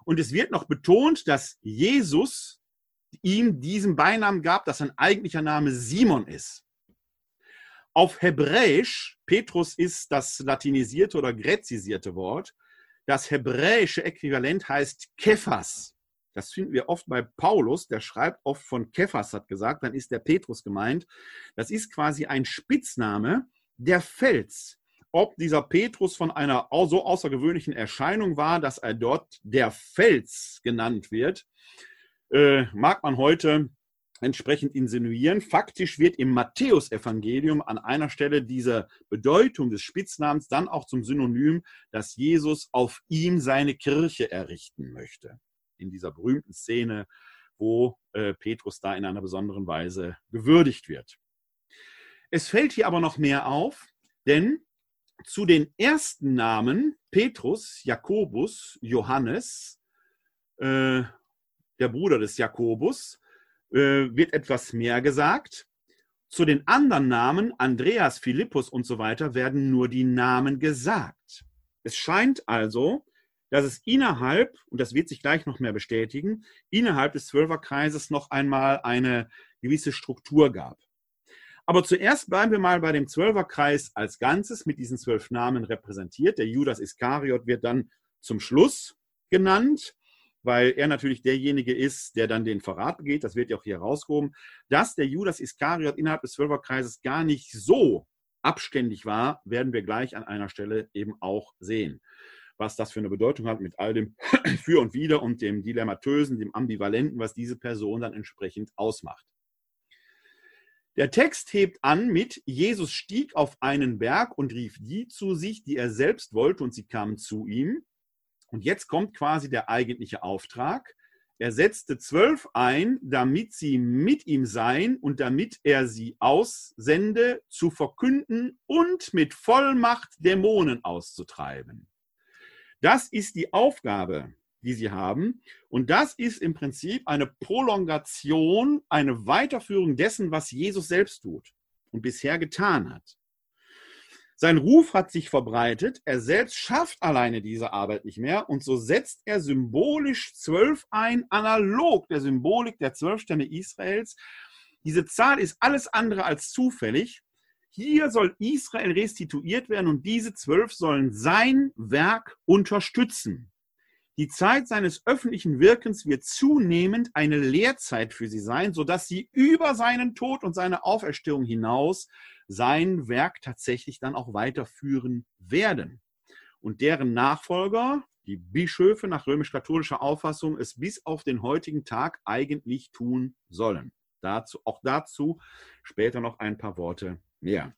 S1: Und es wird noch betont, dass Jesus ihm diesen Beinamen gab, dass sein eigentlicher Name Simon ist. Auf Hebräisch, Petrus ist das latinisierte oder gräzisierte Wort, das hebräische Äquivalent heißt Kephas. Das finden wir oft bei Paulus, der schreibt oft von Kephas, hat gesagt, dann ist der Petrus gemeint. Das ist quasi ein Spitzname, der Fels. Ob dieser Petrus von einer so außergewöhnlichen Erscheinung war, dass er dort der Fels genannt wird, äh, mag man heute entsprechend insinuieren. Faktisch wird im Matthäusevangelium an einer Stelle diese Bedeutung des Spitznamens dann auch zum Synonym, dass Jesus auf ihm seine Kirche errichten möchte in dieser berühmten Szene, wo äh, Petrus da in einer besonderen Weise gewürdigt wird. Es fällt hier aber noch mehr auf, denn zu den ersten Namen Petrus, Jakobus, Johannes, äh, der Bruder des Jakobus, äh, wird etwas mehr gesagt. Zu den anderen Namen, Andreas, Philippus und so weiter, werden nur die Namen gesagt. Es scheint also, dass es innerhalb, und das wird sich gleich noch mehr bestätigen, innerhalb des Zwölferkreises noch einmal eine gewisse Struktur gab. Aber zuerst bleiben wir mal bei dem Zwölferkreis als Ganzes mit diesen zwölf Namen repräsentiert. Der Judas Iskariot wird dann zum Schluss genannt, weil er natürlich derjenige ist, der dann den Verrat begeht. Das wird ja auch hier herausgehoben. Dass der Judas Iskariot innerhalb des Zwölferkreises gar nicht so abständig war, werden wir gleich an einer Stelle eben auch sehen was das für eine Bedeutung hat mit all dem Für und Wider und dem Dilemmatösen, dem Ambivalenten, was diese Person dann entsprechend ausmacht. Der Text hebt an mit, Jesus stieg auf einen Berg und rief die zu sich, die er selbst wollte, und sie kamen zu ihm. Und jetzt kommt quasi der eigentliche Auftrag. Er setzte zwölf ein, damit sie mit ihm seien und damit er sie aussende, zu verkünden und mit Vollmacht Dämonen auszutreiben. Das ist die Aufgabe, die sie haben. Und das ist im Prinzip eine Prolongation, eine Weiterführung dessen, was Jesus selbst tut und bisher getan hat. Sein Ruf hat sich verbreitet, er selbst schafft alleine diese Arbeit nicht mehr und so setzt er symbolisch zwölf ein, analog der Symbolik der zwölf Stämme Israels. Diese Zahl ist alles andere als zufällig hier soll Israel restituiert werden und diese zwölf sollen sein Werk unterstützen. Die Zeit seines öffentlichen Wirkens wird zunehmend eine Lehrzeit für sie sein, sodass sie über seinen Tod und seine Auferstehung hinaus sein Werk tatsächlich dann auch weiterführen werden. Und deren Nachfolger, die Bischöfe nach römisch-katholischer Auffassung, es bis auf den heutigen Tag eigentlich tun sollen. Dazu, auch dazu später noch ein paar Worte mehr.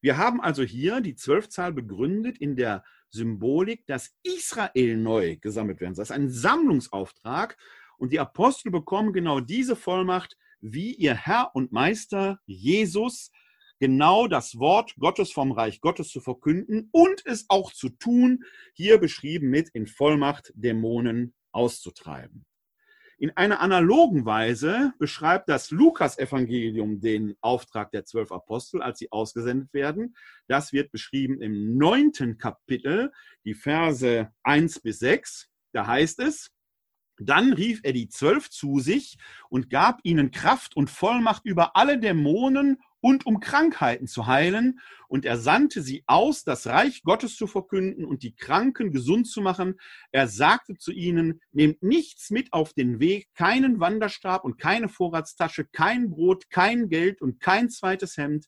S1: Wir haben also hier die Zwölfzahl begründet in der Symbolik, dass Israel neu gesammelt werden soll. Das ist ein Sammlungsauftrag und die Apostel bekommen genau diese Vollmacht, wie ihr Herr und Meister Jesus genau das Wort Gottes vom Reich Gottes zu verkünden und es auch zu tun, hier beschrieben mit in Vollmacht Dämonen auszutreiben. In einer analogen Weise beschreibt das Lukas-Evangelium den Auftrag der zwölf Apostel, als sie ausgesendet werden. Das wird beschrieben im neunten Kapitel, die Verse eins bis sechs. Da heißt es, dann rief er die Zwölf zu sich und gab ihnen Kraft und Vollmacht über alle Dämonen und um Krankheiten zu heilen. Und er sandte sie aus, das Reich Gottes zu verkünden und die Kranken gesund zu machen. Er sagte zu ihnen, nehmt nichts mit auf den Weg, keinen Wanderstab und keine Vorratstasche, kein Brot, kein Geld und kein zweites Hemd.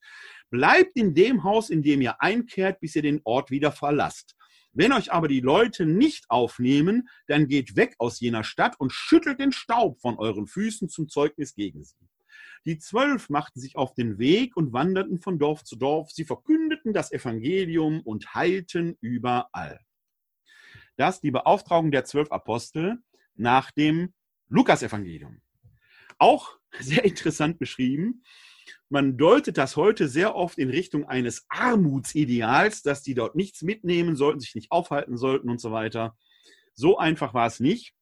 S1: Bleibt in dem Haus, in dem ihr einkehrt, bis ihr den Ort wieder verlasst. Wenn euch aber die Leute nicht aufnehmen, dann geht weg aus jener Stadt und schüttelt den Staub von euren Füßen zum Zeugnis gegen sie. Die Zwölf machten sich auf den Weg und wanderten von Dorf zu Dorf. Sie verkündeten das Evangelium und heilten überall. Das die Beauftragung der zwölf Apostel nach dem Lukas-Evangelium. Auch sehr interessant beschrieben. Man deutet das heute sehr oft in Richtung eines Armutsideals, dass die dort nichts mitnehmen sollten, sich nicht aufhalten sollten und so weiter. So einfach war es nicht.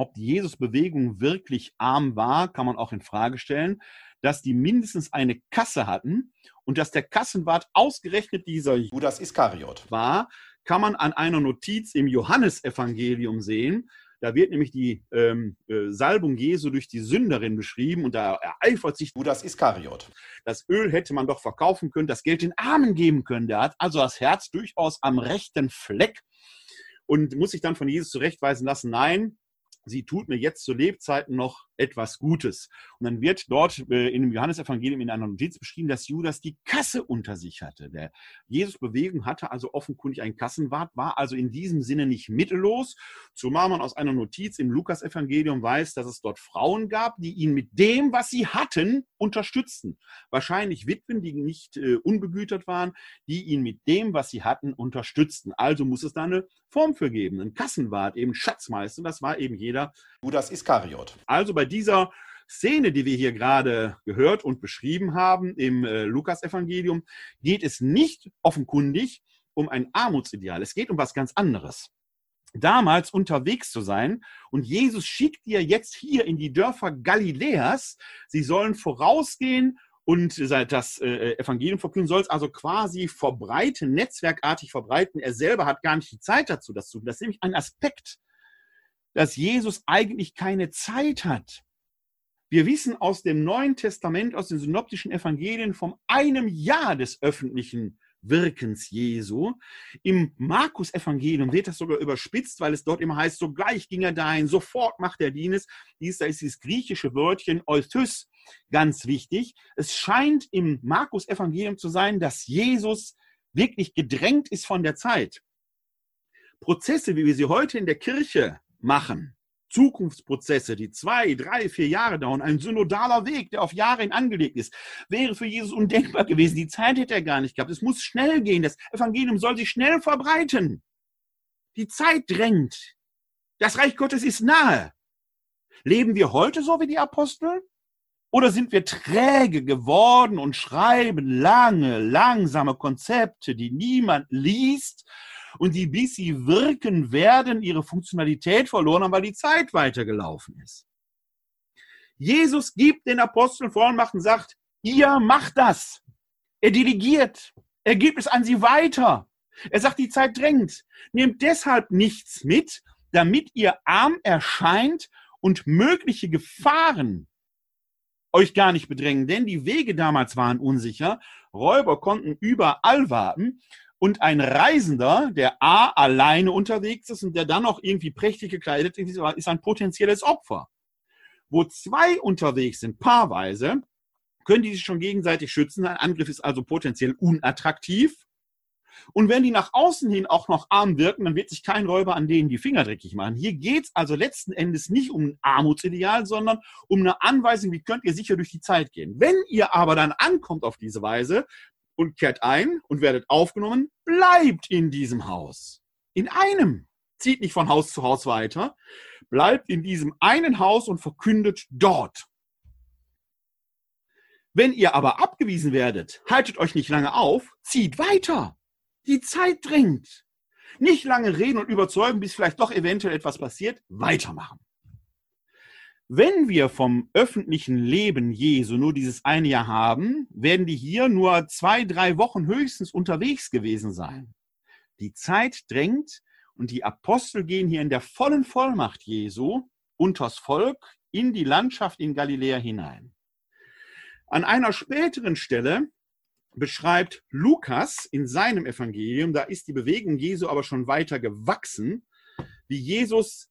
S1: Ob die Jesus-Bewegung wirklich arm war, kann man auch in Frage stellen. Dass die mindestens eine Kasse hatten und dass der Kassenwart ausgerechnet dieser Judas Iskariot war, kann man an einer Notiz im Johannesevangelium sehen. Da wird nämlich die ähm, äh, Salbung Jesu durch die Sünderin beschrieben und da ereifert sich Judas Iskariot. Das Öl hätte man doch verkaufen können, das Geld den Armen geben können. Der hat also das Herz durchaus am rechten Fleck und muss sich dann von Jesus zurechtweisen lassen, nein, sie tut mir jetzt zu Lebzeiten noch etwas Gutes. Und dann wird dort äh, in dem Johannesevangelium in einer Notiz beschrieben, dass Judas die Kasse unter sich hatte. Der Jesus-Bewegung hatte also offenkundig einen Kassenwart, war also in diesem Sinne nicht mittellos, zumal man aus einer Notiz im Lukas-Evangelium weiß, dass es dort Frauen gab, die ihn mit dem, was sie hatten, unterstützten. Wahrscheinlich Witwen, die nicht äh, unbegütert waren, die ihn mit dem, was sie hatten, unterstützten. Also muss es da eine Form für geben. Ein Kassenwart, eben Schatzmeister, das war eben jeder. Judas Iskariot. Also bei dieser Szene, die wir hier gerade gehört und beschrieben haben im äh, Lukas-Evangelium, geht es nicht offenkundig um ein Armutsideal. Es geht um was ganz anderes. Damals unterwegs zu sein und Jesus schickt ihr jetzt hier in die Dörfer Galiläas. Sie sollen vorausgehen und das äh, Evangelium verkünden soll es also quasi verbreiten, netzwerkartig verbreiten. Er selber hat gar nicht die Zeit dazu, das zu tun. Das ist nämlich ein Aspekt, dass Jesus eigentlich keine Zeit hat. Wir wissen aus dem Neuen Testament, aus den synoptischen Evangelien vom einem Jahr des öffentlichen Wirkens Jesu. Im Markus-Evangelium wird das sogar überspitzt, weil es dort immer heißt, sogleich ging er dahin, sofort macht er Dienst. Dies, da ist dieses griechische Wörtchen Euthys ganz wichtig. Es scheint im Markus-Evangelium zu sein, dass Jesus wirklich gedrängt ist von der Zeit. Prozesse, wie wir sie heute in der Kirche machen, Zukunftsprozesse, die zwei, drei, vier Jahre dauern, ein synodaler Weg, der auf Jahre hin angelegt ist, wäre für Jesus undenkbar gewesen. Die Zeit hätte er gar nicht gehabt. Es muss schnell gehen. Das Evangelium soll sich schnell verbreiten. Die Zeit drängt. Das Reich Gottes ist nahe. Leben wir heute so wie die Apostel? Oder sind wir träge geworden und schreiben lange, langsame Konzepte, die niemand liest und die, bis sie wirken werden, ihre Funktionalität verloren haben, weil die Zeit weitergelaufen ist. Jesus gibt den Aposteln Vollmacht und sagt, ihr macht das. Er delegiert. Er gibt es an sie weiter. Er sagt, die Zeit drängt. Nehmt deshalb nichts mit, damit ihr arm erscheint und mögliche Gefahren euch gar nicht bedrängen, denn die Wege damals waren unsicher. Räuber konnten überall warten und ein Reisender, der A alleine unterwegs ist und der dann auch irgendwie prächtig gekleidet ist, ist ein potenzielles Opfer. Wo zwei unterwegs sind, paarweise, können die sich schon gegenseitig schützen. Ein Angriff ist also potenziell unattraktiv. Und wenn die nach außen hin auch noch arm wirken, dann wird sich kein Räuber an denen die Finger dreckig machen. Hier geht es also letzten Endes nicht um ein Armutsideal, sondern um eine Anweisung, wie könnt ihr sicher durch die Zeit gehen. Wenn ihr aber dann ankommt auf diese Weise, und kehrt ein und werdet aufgenommen, bleibt in diesem Haus. In einem. Zieht nicht von Haus zu Haus weiter. Bleibt in diesem einen Haus und verkündet dort. Wenn ihr aber abgewiesen werdet, haltet euch nicht lange auf, zieht weiter. Die Zeit drängt. Nicht lange reden und überzeugen, bis vielleicht doch eventuell etwas passiert, weitermachen. Wenn wir vom öffentlichen Leben Jesu nur dieses eine Jahr haben, werden die hier nur zwei, drei Wochen höchstens unterwegs gewesen sein. Die Zeit drängt und die Apostel gehen hier in der vollen Vollmacht Jesu unters Volk in die Landschaft in Galiläa hinein. An einer späteren Stelle beschreibt Lukas in seinem Evangelium, da ist die Bewegung Jesu aber schon weiter gewachsen, wie Jesus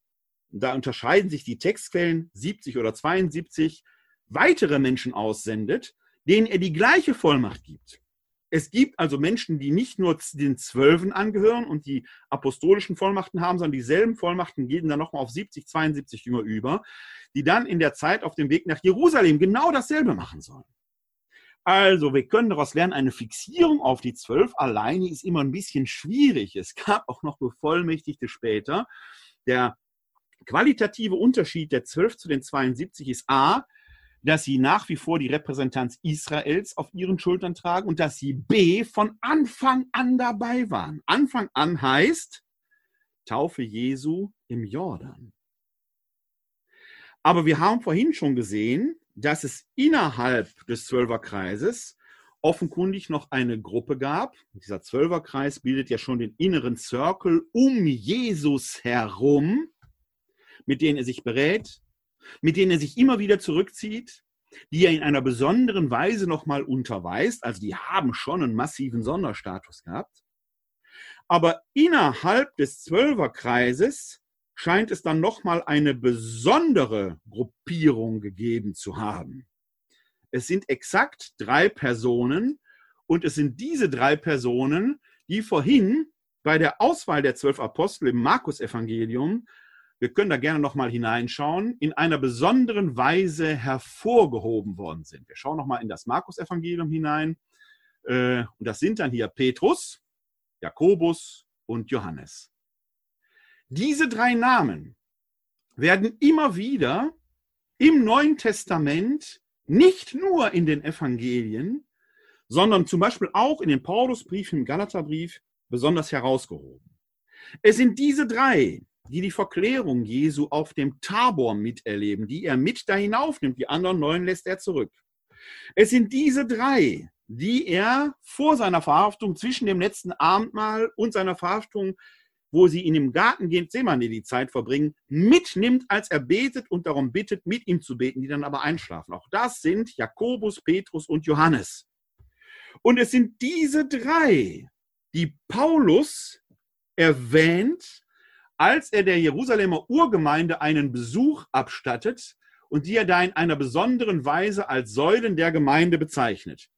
S1: da unterscheiden sich die Textquellen 70 oder 72, weitere Menschen aussendet, denen er die gleiche Vollmacht gibt. Es gibt also Menschen, die nicht nur den Zwölfen angehören und die apostolischen Vollmachten haben, sondern dieselben Vollmachten gehen dann nochmal auf 70, 72 Jünger über, die dann in der Zeit auf dem Weg nach Jerusalem genau dasselbe machen sollen. Also, wir können daraus lernen, eine Fixierung auf die zwölf alleine ist immer ein bisschen schwierig. Es gab auch noch Bevollmächtigte später. Der qualitative Unterschied der 12 zu den 72 ist A, dass sie nach wie vor die Repräsentanz Israels auf ihren Schultern tragen und dass sie B von Anfang an dabei waren. Anfang an heißt Taufe Jesu im Jordan. Aber wir haben vorhin schon gesehen, dass es innerhalb des Zwölferkreises offenkundig noch eine Gruppe gab. Dieser Zwölferkreis bildet ja schon den inneren Circle um Jesus herum mit denen er sich berät, mit denen er sich immer wieder zurückzieht, die er in einer besonderen Weise nochmal unterweist. Also die haben schon einen massiven Sonderstatus gehabt. Aber innerhalb des Zwölferkreises scheint es dann nochmal eine besondere Gruppierung gegeben zu haben. Es sind exakt drei Personen und es sind diese drei Personen, die vorhin bei der Auswahl der zwölf Apostel im Markus-Evangelium wir können da gerne nochmal hineinschauen, in einer besonderen Weise hervorgehoben worden sind. Wir schauen nochmal in das Markus-Evangelium hinein. Äh, und das sind dann hier Petrus, Jakobus und Johannes. Diese drei Namen werden immer wieder im Neuen Testament, nicht nur in den Evangelien, sondern zum Beispiel auch in den Paulusbriefen, im Galaterbrief, besonders herausgehoben. Es sind diese drei, die die Verklärung Jesu auf dem Tabor miterleben, die er mit da hinaufnimmt. Die anderen neun lässt er zurück. Es sind diese drei, die er vor seiner Verhaftung zwischen dem letzten Abendmahl und seiner Verhaftung, wo sie in dem Garten Gethsemane die Zeit verbringen, mitnimmt, als er betet und darum bittet, mit ihm zu beten, die dann aber einschlafen. Auch das sind Jakobus, Petrus und Johannes. Und es sind diese drei, die Paulus erwähnt als er der Jerusalemer Urgemeinde einen Besuch abstattet und die er da in einer besonderen Weise als Säulen der Gemeinde bezeichnet.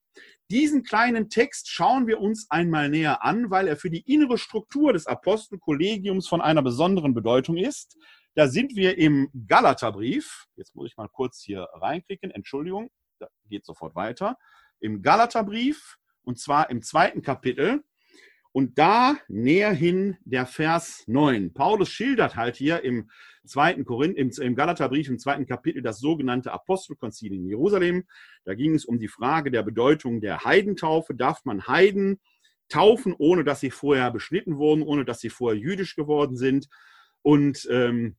S1: Diesen kleinen Text schauen wir uns einmal näher an, weil er für die innere Struktur des Apostelkollegiums von einer besonderen Bedeutung ist. Da sind wir im Galaterbrief. Jetzt muss ich mal kurz hier reinklicken. Entschuldigung, da geht sofort weiter. Im Galaterbrief und zwar im zweiten Kapitel. Und da näher hin der Vers 9. Paulus schildert halt hier im zweiten Korinth, im, im Galaterbrief im zweiten Kapitel das sogenannte Apostelkonzil in Jerusalem. Da ging es um die Frage der Bedeutung der Heidentaufe. Darf man Heiden taufen, ohne dass sie vorher beschnitten wurden, ohne dass sie vorher jüdisch geworden sind? Und ähm,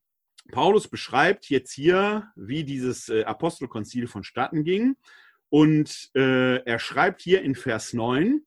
S1: Paulus beschreibt jetzt hier, wie dieses äh, Apostelkonzil vonstatten ging. Und äh, er schreibt hier in Vers 9,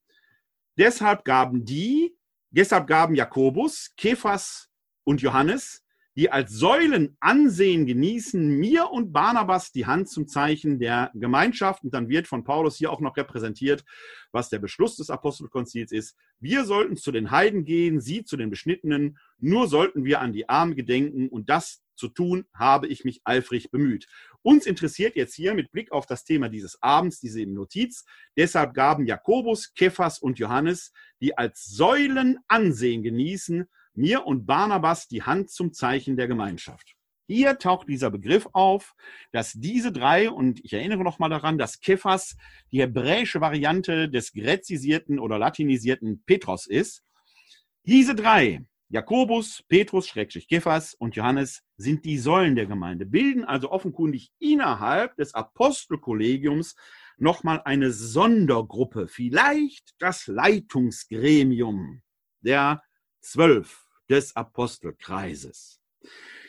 S1: Deshalb gaben die, deshalb gaben Jakobus, Kephas und Johannes, die als Säulen Ansehen genießen, mir und Barnabas die Hand zum Zeichen der Gemeinschaft. Und dann wird von Paulus hier auch noch repräsentiert, was der Beschluss des Apostelkonzils ist. Wir sollten zu den Heiden gehen, sie zu den Beschnittenen. Nur sollten wir an die Armen gedenken. Und das zu tun, habe ich mich eifrig bemüht. Uns interessiert jetzt hier mit Blick auf das Thema dieses Abends diese Notiz. Deshalb gaben Jakobus, Kephas und Johannes, die als Säulen Ansehen genießen, mir und Barnabas die Hand zum Zeichen der Gemeinschaft. Hier taucht dieser Begriff auf, dass diese drei, und ich erinnere nochmal daran, dass Kephas die hebräische Variante des gräzisierten oder latinisierten Petros ist. Diese drei, Jakobus, Petrus, Schrägstrich Kephas und Johannes sind die Säulen der Gemeinde, bilden also offenkundig innerhalb des Apostelkollegiums nochmal eine Sondergruppe, vielleicht das Leitungsgremium der Zwölf des Apostelkreises.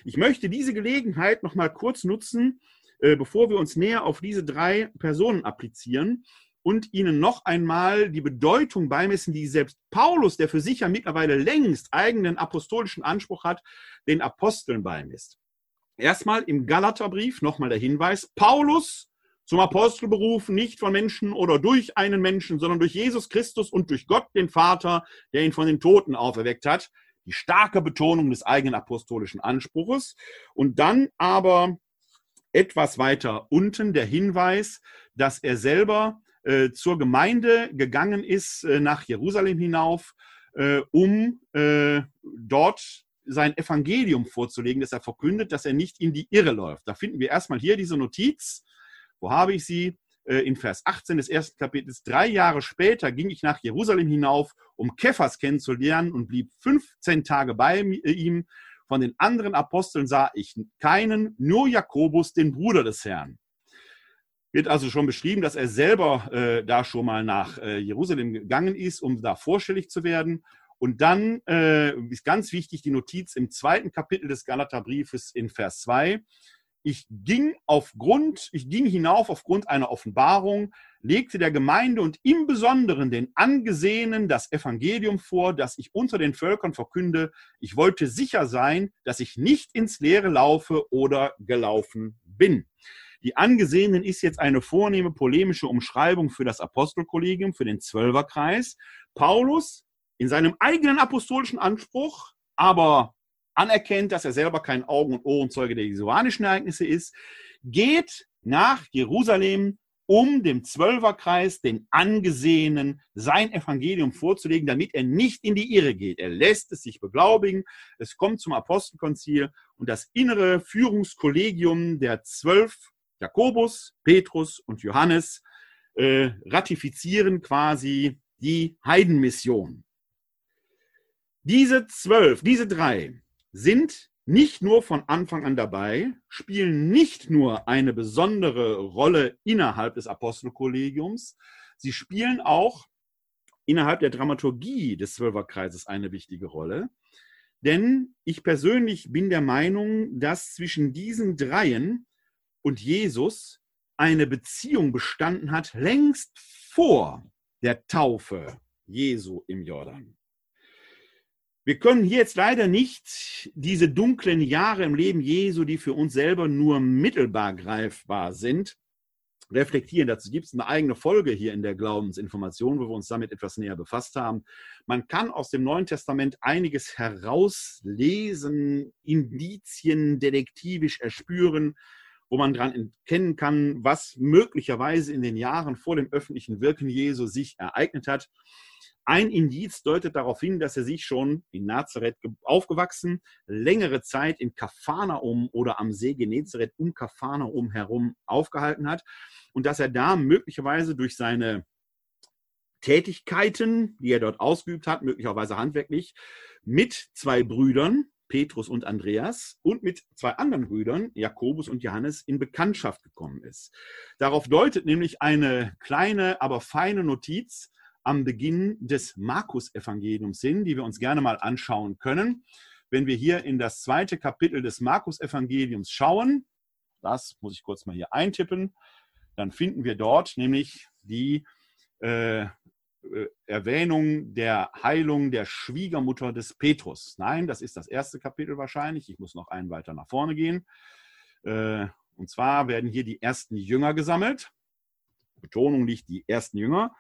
S1: Ich möchte diese Gelegenheit noch mal kurz nutzen, äh, bevor wir uns näher auf diese drei Personen applizieren und ihnen noch einmal die Bedeutung beimessen, die selbst Paulus, der für sich ja mittlerweile längst eigenen apostolischen Anspruch hat, den Aposteln beimisst. Erstmal im Galaterbrief nochmal der Hinweis, Paulus zum Apostel berufen, nicht von Menschen oder durch einen Menschen, sondern durch Jesus Christus und durch Gott, den Vater, der ihn von den Toten auferweckt hat. Die starke Betonung des eigenen apostolischen Anspruches. Und dann aber etwas weiter unten der Hinweis, dass er selber äh, zur Gemeinde gegangen ist äh, nach Jerusalem hinauf, äh, um äh, dort sein Evangelium vorzulegen, dass er verkündet, dass er nicht in die Irre läuft. Da finden wir erstmal hier diese Notiz. Wo habe ich sie? Äh, in Vers 18 des ersten Kapitels. Drei Jahre später ging ich nach Jerusalem hinauf, um Kephas kennenzulernen und blieb 15 Tage bei ihm. Von den anderen Aposteln sah ich keinen, nur Jakobus, den Bruder des Herrn. Wird also schon beschrieben, dass er selber äh, da schon mal nach äh, Jerusalem gegangen ist, um da vorstellig zu werden. Und dann äh, ist ganz wichtig die Notiz im zweiten Kapitel des Galaterbriefes in Vers 2. Ich ging aufgrund, ich ging hinauf aufgrund einer Offenbarung, legte der Gemeinde und im Besonderen den Angesehenen das Evangelium vor, das ich unter den Völkern verkünde. Ich wollte sicher sein, dass ich nicht ins Leere laufe oder gelaufen bin. Die Angesehenen ist jetzt eine vornehme polemische Umschreibung für das Apostelkollegium, für den Zwölferkreis. Paulus in seinem eigenen apostolischen Anspruch, aber anerkennt, dass er selber kein Augen- und Ohrenzeuge der jesuanischen Ereignisse ist, geht nach Jerusalem, um dem Zwölferkreis, den Angesehenen, sein Evangelium vorzulegen, damit er nicht in die Irre geht. Er lässt es sich beglaubigen. Es kommt zum Apostelkonzil und das innere Führungskollegium der zwölf, Jakobus, Petrus und Johannes, äh, ratifizieren quasi die Heidenmission. Diese zwölf, diese drei sind nicht nur von Anfang an dabei, spielen nicht nur eine besondere Rolle innerhalb des Apostelkollegiums, sie spielen auch innerhalb der Dramaturgie des Zwölferkreises eine wichtige Rolle. Denn ich persönlich bin der Meinung, dass zwischen diesen Dreien und Jesus eine Beziehung bestanden hat, längst vor der Taufe Jesu im Jordan. Wir können hier jetzt leider nicht diese dunklen Jahre im Leben Jesu, die für uns selber nur mittelbar greifbar sind, reflektieren. Dazu gibt es eine eigene Folge hier in der Glaubensinformation, wo wir uns damit etwas näher befasst haben. Man kann aus dem Neuen Testament einiges herauslesen, Indizien detektivisch erspüren, wo man daran erkennen kann, was möglicherweise in den Jahren vor dem öffentlichen Wirken Jesu sich ereignet hat. Ein Indiz deutet darauf hin, dass er sich schon in Nazareth aufgewachsen, längere Zeit in Kapharnaum oder am See Genezareth um Kapharnaum herum aufgehalten hat und dass er da möglicherweise durch seine Tätigkeiten, die er dort ausgeübt hat, möglicherweise handwerklich, mit zwei Brüdern, Petrus und Andreas, und mit zwei anderen Brüdern, Jakobus und Johannes, in Bekanntschaft gekommen ist. Darauf deutet nämlich eine kleine, aber feine Notiz, am Beginn des Markus-Evangeliums sind, die wir uns gerne mal anschauen können. Wenn wir hier in das zweite Kapitel des Markus-Evangeliums schauen, das muss ich kurz mal hier eintippen, dann finden wir dort nämlich die äh Erwähnung der Heilung der Schwiegermutter des Petrus. Nein, das ist das erste Kapitel wahrscheinlich. Ich muss noch einen weiter nach vorne gehen. Äh, und zwar werden hier die ersten Jünger gesammelt. Betonung liegt die ersten Jünger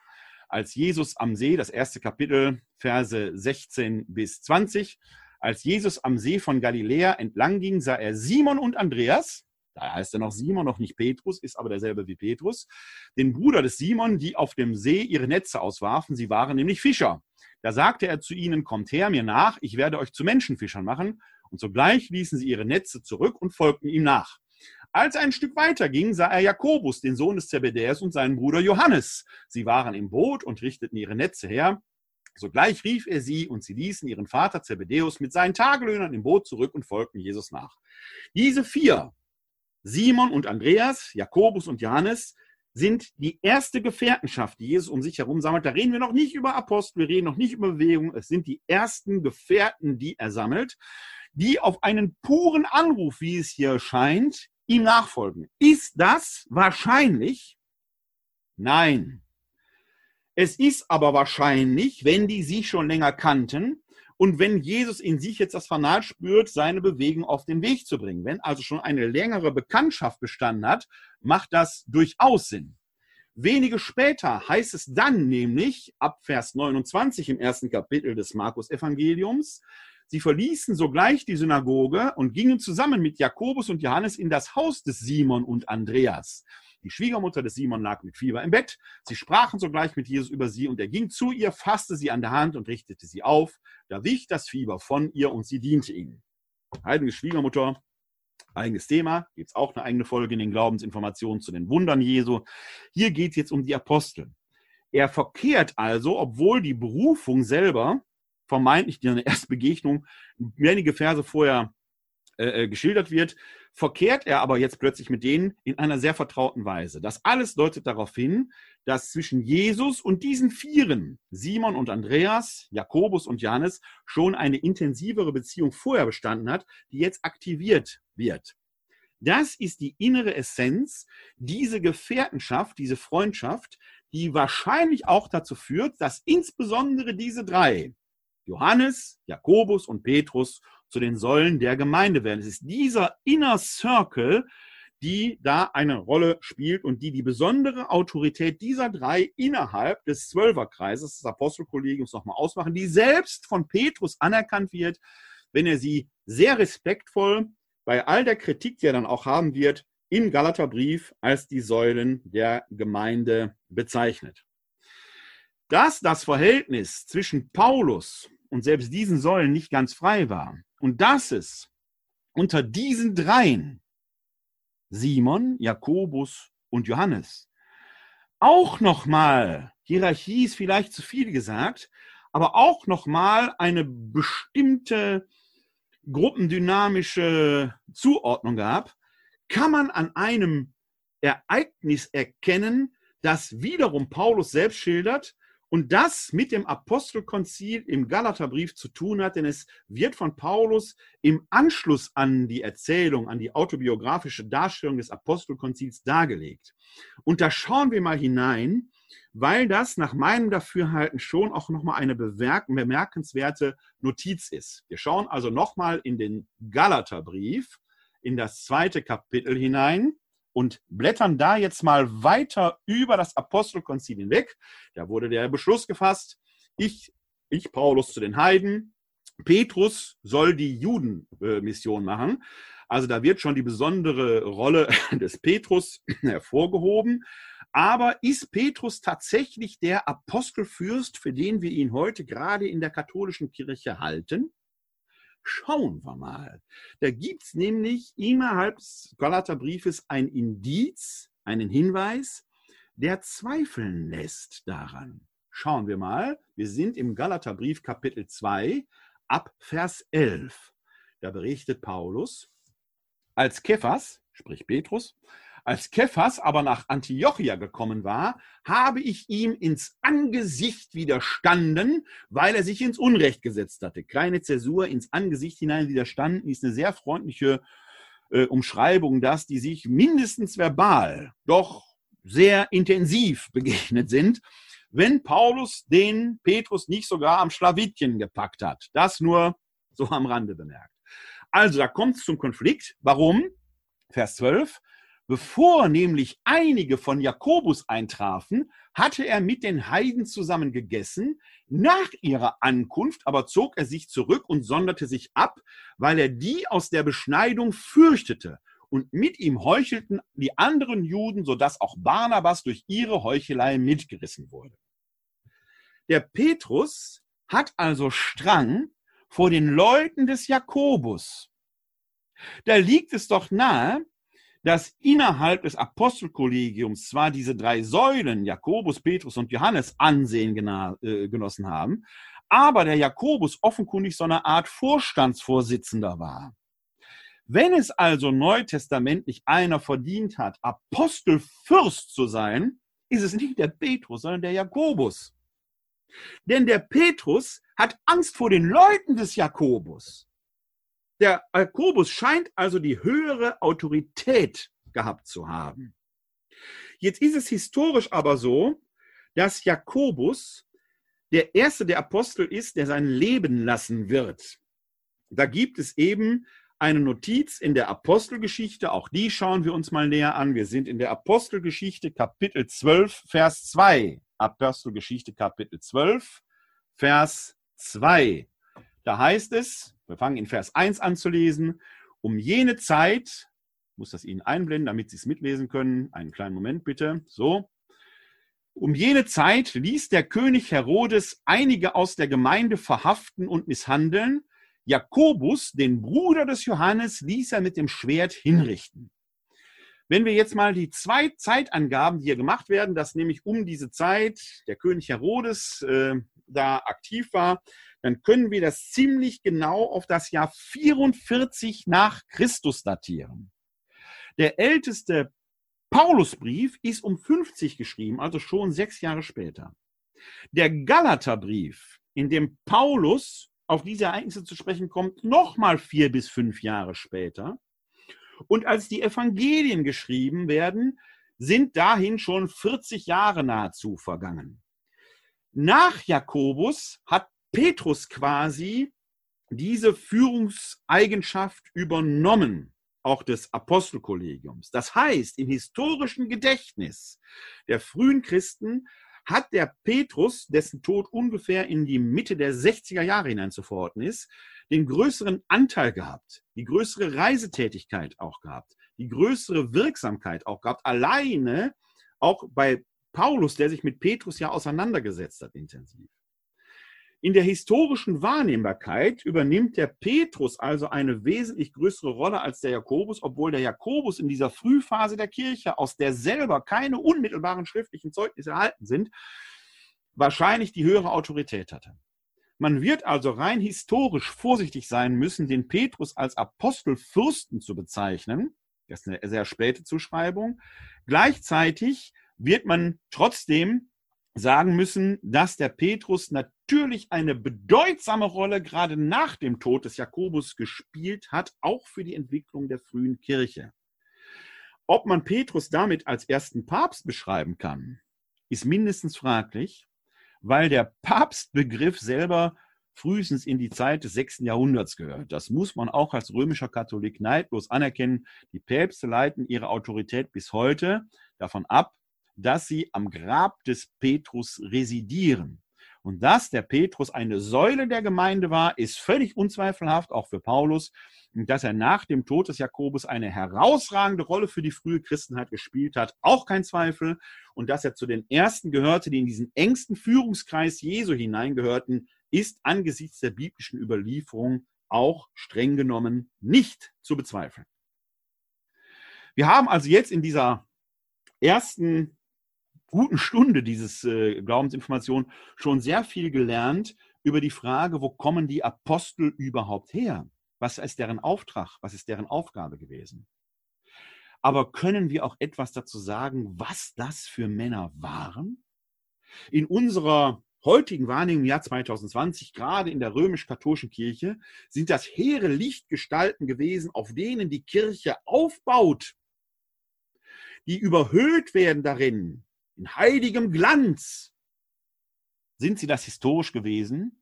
S1: als Jesus am See, das erste Kapitel, Verse 16 bis 20. Als Jesus am See von Galiläa entlang ging, sah er Simon und Andreas, da heißt er noch Simon, noch nicht Petrus, ist aber derselbe wie Petrus, den Bruder des Simon, die auf dem See ihre Netze auswarfen. Sie waren nämlich Fischer. Da sagte er zu ihnen, kommt her mir nach, ich werde euch zu Menschenfischern machen. Und sogleich ließen sie ihre Netze zurück und folgten ihm nach. Als er ein Stück weiter ging, sah er Jakobus, den Sohn des Zebedäus, und seinen Bruder Johannes. Sie waren im Boot und richteten ihre Netze her. Sogleich rief er sie und sie ließen ihren Vater Zebedäus mit seinen Tagelöhnern im Boot zurück und folgten Jesus nach. Diese vier, Simon und Andreas, Jakobus und Johannes, sind die erste Gefährtenschaft, die Jesus um sich herum sammelt. Da reden wir noch nicht über Apostel, wir reden noch nicht über Bewegung. Es sind die ersten Gefährten, die er sammelt die auf einen puren Anruf, wie es hier scheint, ihm nachfolgen. Ist das wahrscheinlich? Nein. Es ist aber wahrscheinlich, wenn die sich schon länger kannten und wenn Jesus in sich jetzt das Fanal spürt, seine Bewegung auf den Weg zu bringen. Wenn also schon eine längere Bekanntschaft bestanden hat, macht das durchaus Sinn. Wenige später heißt es dann nämlich, ab Vers 29 im ersten Kapitel des Markus-Evangeliums, sie verließen sogleich die Synagoge und gingen zusammen mit Jakobus und Johannes in das Haus des Simon und Andreas. Die Schwiegermutter des Simon lag mit Fieber im Bett. Sie sprachen sogleich mit Jesus über sie und er ging zu ihr, fasste sie an der Hand und richtete sie auf. Da wich das Fieber von ihr und sie diente ihnen. Heilige Schwiegermutter eigenes Thema, gibt es auch eine eigene Folge in den Glaubensinformationen zu den Wundern Jesu. Hier geht es jetzt um die Apostel. Er verkehrt also, obwohl die Berufung selber vermeintlich die erste Begegnung wenige Verse vorher äh, äh, geschildert wird, verkehrt er aber jetzt plötzlich mit denen in einer sehr vertrauten Weise. Das alles deutet darauf hin, dass zwischen Jesus und diesen Vieren, Simon und Andreas, Jakobus und Johannes, schon eine intensivere Beziehung vorher bestanden hat, die jetzt aktiviert wird. Das ist die innere Essenz, diese Gefährtenschaft, diese Freundschaft, die wahrscheinlich auch dazu führt, dass insbesondere diese drei, Johannes, Jakobus und Petrus, zu den Säulen der Gemeinde werden. Es ist dieser Inner Circle, die da eine Rolle spielt und die die besondere Autorität dieser drei innerhalb des Zwölferkreises des Apostelkollegiums nochmal ausmachen, die selbst von Petrus anerkannt wird, wenn er sie sehr respektvoll bei all der Kritik, die er dann auch haben wird, im Galaterbrief als die Säulen der Gemeinde bezeichnet. Dass das Verhältnis zwischen Paulus und selbst diesen Säulen nicht ganz frei war, und dass es unter diesen dreien, Simon, Jakobus und Johannes, auch nochmal, Hierarchie ist vielleicht zu viel gesagt, aber auch nochmal eine bestimmte gruppendynamische Zuordnung gab, kann man an einem Ereignis erkennen, das wiederum Paulus selbst schildert, und das mit dem Apostelkonzil im Galaterbrief zu tun hat, denn es wird von Paulus im Anschluss an die Erzählung, an die autobiografische Darstellung des Apostelkonzils dargelegt. Und da schauen wir mal hinein, weil das nach meinem Dafürhalten schon auch nochmal eine bemerkenswerte Notiz ist. Wir schauen also nochmal in den Galaterbrief, in das zweite Kapitel hinein und blättern da jetzt mal weiter über das Apostelkonzil hinweg. Da wurde der Beschluss gefasst, ich, ich Paulus zu den Heiden, Petrus soll die Judenmission machen. Also da wird schon die besondere Rolle des Petrus hervorgehoben. Aber ist Petrus tatsächlich der Apostelfürst, für den wir ihn heute gerade in der katholischen Kirche halten? Schauen wir mal. Da gibt es nämlich innerhalb des Galaterbriefes ein Indiz, einen Hinweis, der zweifeln lässt daran. Schauen wir mal. Wir sind im Galaterbrief Kapitel 2 ab Vers 11. Da berichtet Paulus, als Kephas, sprich Petrus, als Kephas aber nach Antiochia gekommen war, habe ich ihm ins Angesicht widerstanden, weil er sich ins Unrecht gesetzt hatte. Kleine Zäsur ins Angesicht hinein widerstanden ist eine sehr freundliche äh, Umschreibung, dass die sich mindestens verbal, doch sehr intensiv begegnet sind, wenn Paulus den Petrus nicht sogar am Schlawittchen gepackt hat. Das nur so am Rande bemerkt. Also da kommt es zum Konflikt. Warum? Vers 12. Bevor nämlich einige von Jakobus eintrafen, hatte er mit den Heiden zusammen gegessen. Nach ihrer Ankunft aber zog er sich zurück und sonderte sich ab, weil er die aus der Beschneidung fürchtete. Und mit ihm heuchelten die anderen Juden, sodass auch Barnabas durch ihre Heuchelei mitgerissen wurde. Der Petrus hat also Strang vor den Leuten des Jakobus. Da liegt es doch nahe, dass innerhalb des Apostelkollegiums zwar diese drei Säulen, Jakobus, Petrus und Johannes, Ansehen äh, genossen haben, aber der Jakobus offenkundig so eine Art Vorstandsvorsitzender war. Wenn es also neutestamentlich einer verdient hat, Apostelfürst zu sein, ist es nicht der Petrus, sondern der Jakobus. Denn der Petrus hat Angst vor den Leuten des Jakobus. Der Jakobus scheint also die höhere Autorität gehabt zu haben. Jetzt ist es historisch aber so, dass Jakobus der erste der Apostel ist, der sein Leben lassen wird. Da gibt es eben eine Notiz in der Apostelgeschichte, auch die schauen wir uns mal näher an. Wir sind in der Apostelgeschichte Kapitel 12, Vers 2. Apostelgeschichte Kapitel 12, Vers 2. Da heißt es, wir fangen in Vers 1 an zu lesen, um jene Zeit, muss das Ihnen einblenden, damit Sie es mitlesen können, einen kleinen Moment bitte, so. Um jene Zeit ließ der König Herodes einige aus der Gemeinde verhaften und misshandeln, Jakobus, den Bruder des Johannes, ließ er mit dem Schwert hinrichten. Wenn wir jetzt mal die zwei Zeitangaben, die hier gemacht werden, dass nämlich um diese Zeit der König Herodes äh, da aktiv war, dann können wir das ziemlich genau auf das Jahr 44 nach Christus datieren. Der älteste Paulusbrief ist um 50 geschrieben, also schon sechs Jahre später. Der Galaterbrief, in dem Paulus auf diese Ereignisse zu sprechen kommt, nochmal vier bis fünf Jahre später. Und als die Evangelien geschrieben werden, sind dahin schon 40 Jahre nahezu vergangen. Nach Jakobus hat Petrus quasi diese Führungseigenschaft übernommen, auch des Apostelkollegiums. Das heißt, im historischen Gedächtnis der frühen Christen hat der Petrus, dessen Tod ungefähr in die Mitte der 60er Jahre hinein zu verorten ist, den größeren Anteil gehabt, die größere Reisetätigkeit auch gehabt, die größere Wirksamkeit auch gehabt, alleine auch bei Paulus, der sich mit Petrus ja auseinandergesetzt hat intensiv. In der historischen Wahrnehmbarkeit übernimmt der Petrus also eine wesentlich größere Rolle als der Jakobus, obwohl der Jakobus in dieser Frühphase der Kirche, aus der selber keine unmittelbaren schriftlichen Zeugnisse erhalten sind, wahrscheinlich die höhere Autorität hatte. Man wird also rein historisch vorsichtig sein müssen, den Petrus als Apostelfürsten zu bezeichnen. Das ist eine sehr späte Zuschreibung. Gleichzeitig wird man trotzdem sagen müssen, dass der Petrus natürlich eine bedeutsame Rolle gerade nach dem Tod des Jakobus gespielt hat, auch für die Entwicklung der frühen Kirche. Ob man Petrus damit als ersten Papst beschreiben kann, ist mindestens fraglich, weil der Papstbegriff selber frühestens in die Zeit des sechsten Jahrhunderts gehört. Das muss man auch als römischer Katholik neidlos anerkennen. Die Päpste leiten ihre Autorität bis heute davon ab, dass sie am Grab des Petrus residieren. Und dass der Petrus eine Säule der Gemeinde war, ist völlig unzweifelhaft, auch für Paulus. Und dass er nach dem Tod des Jakobus eine herausragende Rolle für die frühe Christenheit gespielt hat, auch kein Zweifel. Und dass er zu den ersten gehörte, die in diesen engsten Führungskreis Jesu hineingehörten, ist angesichts der biblischen Überlieferung auch streng genommen nicht zu bezweifeln. Wir haben also jetzt in dieser ersten guten Stunde dieses äh, Glaubensinformation schon sehr viel gelernt über die Frage, wo kommen die Apostel überhaupt her? Was ist deren Auftrag? Was ist deren Aufgabe gewesen? Aber können wir auch etwas dazu sagen, was das für Männer waren? In unserer heutigen Wahrnehmung im Jahr 2020, gerade in der römisch-katholischen Kirche, sind das hehre Lichtgestalten gewesen, auf denen die Kirche aufbaut, die überhöht werden darin, in heiligem Glanz. Sind sie das historisch gewesen?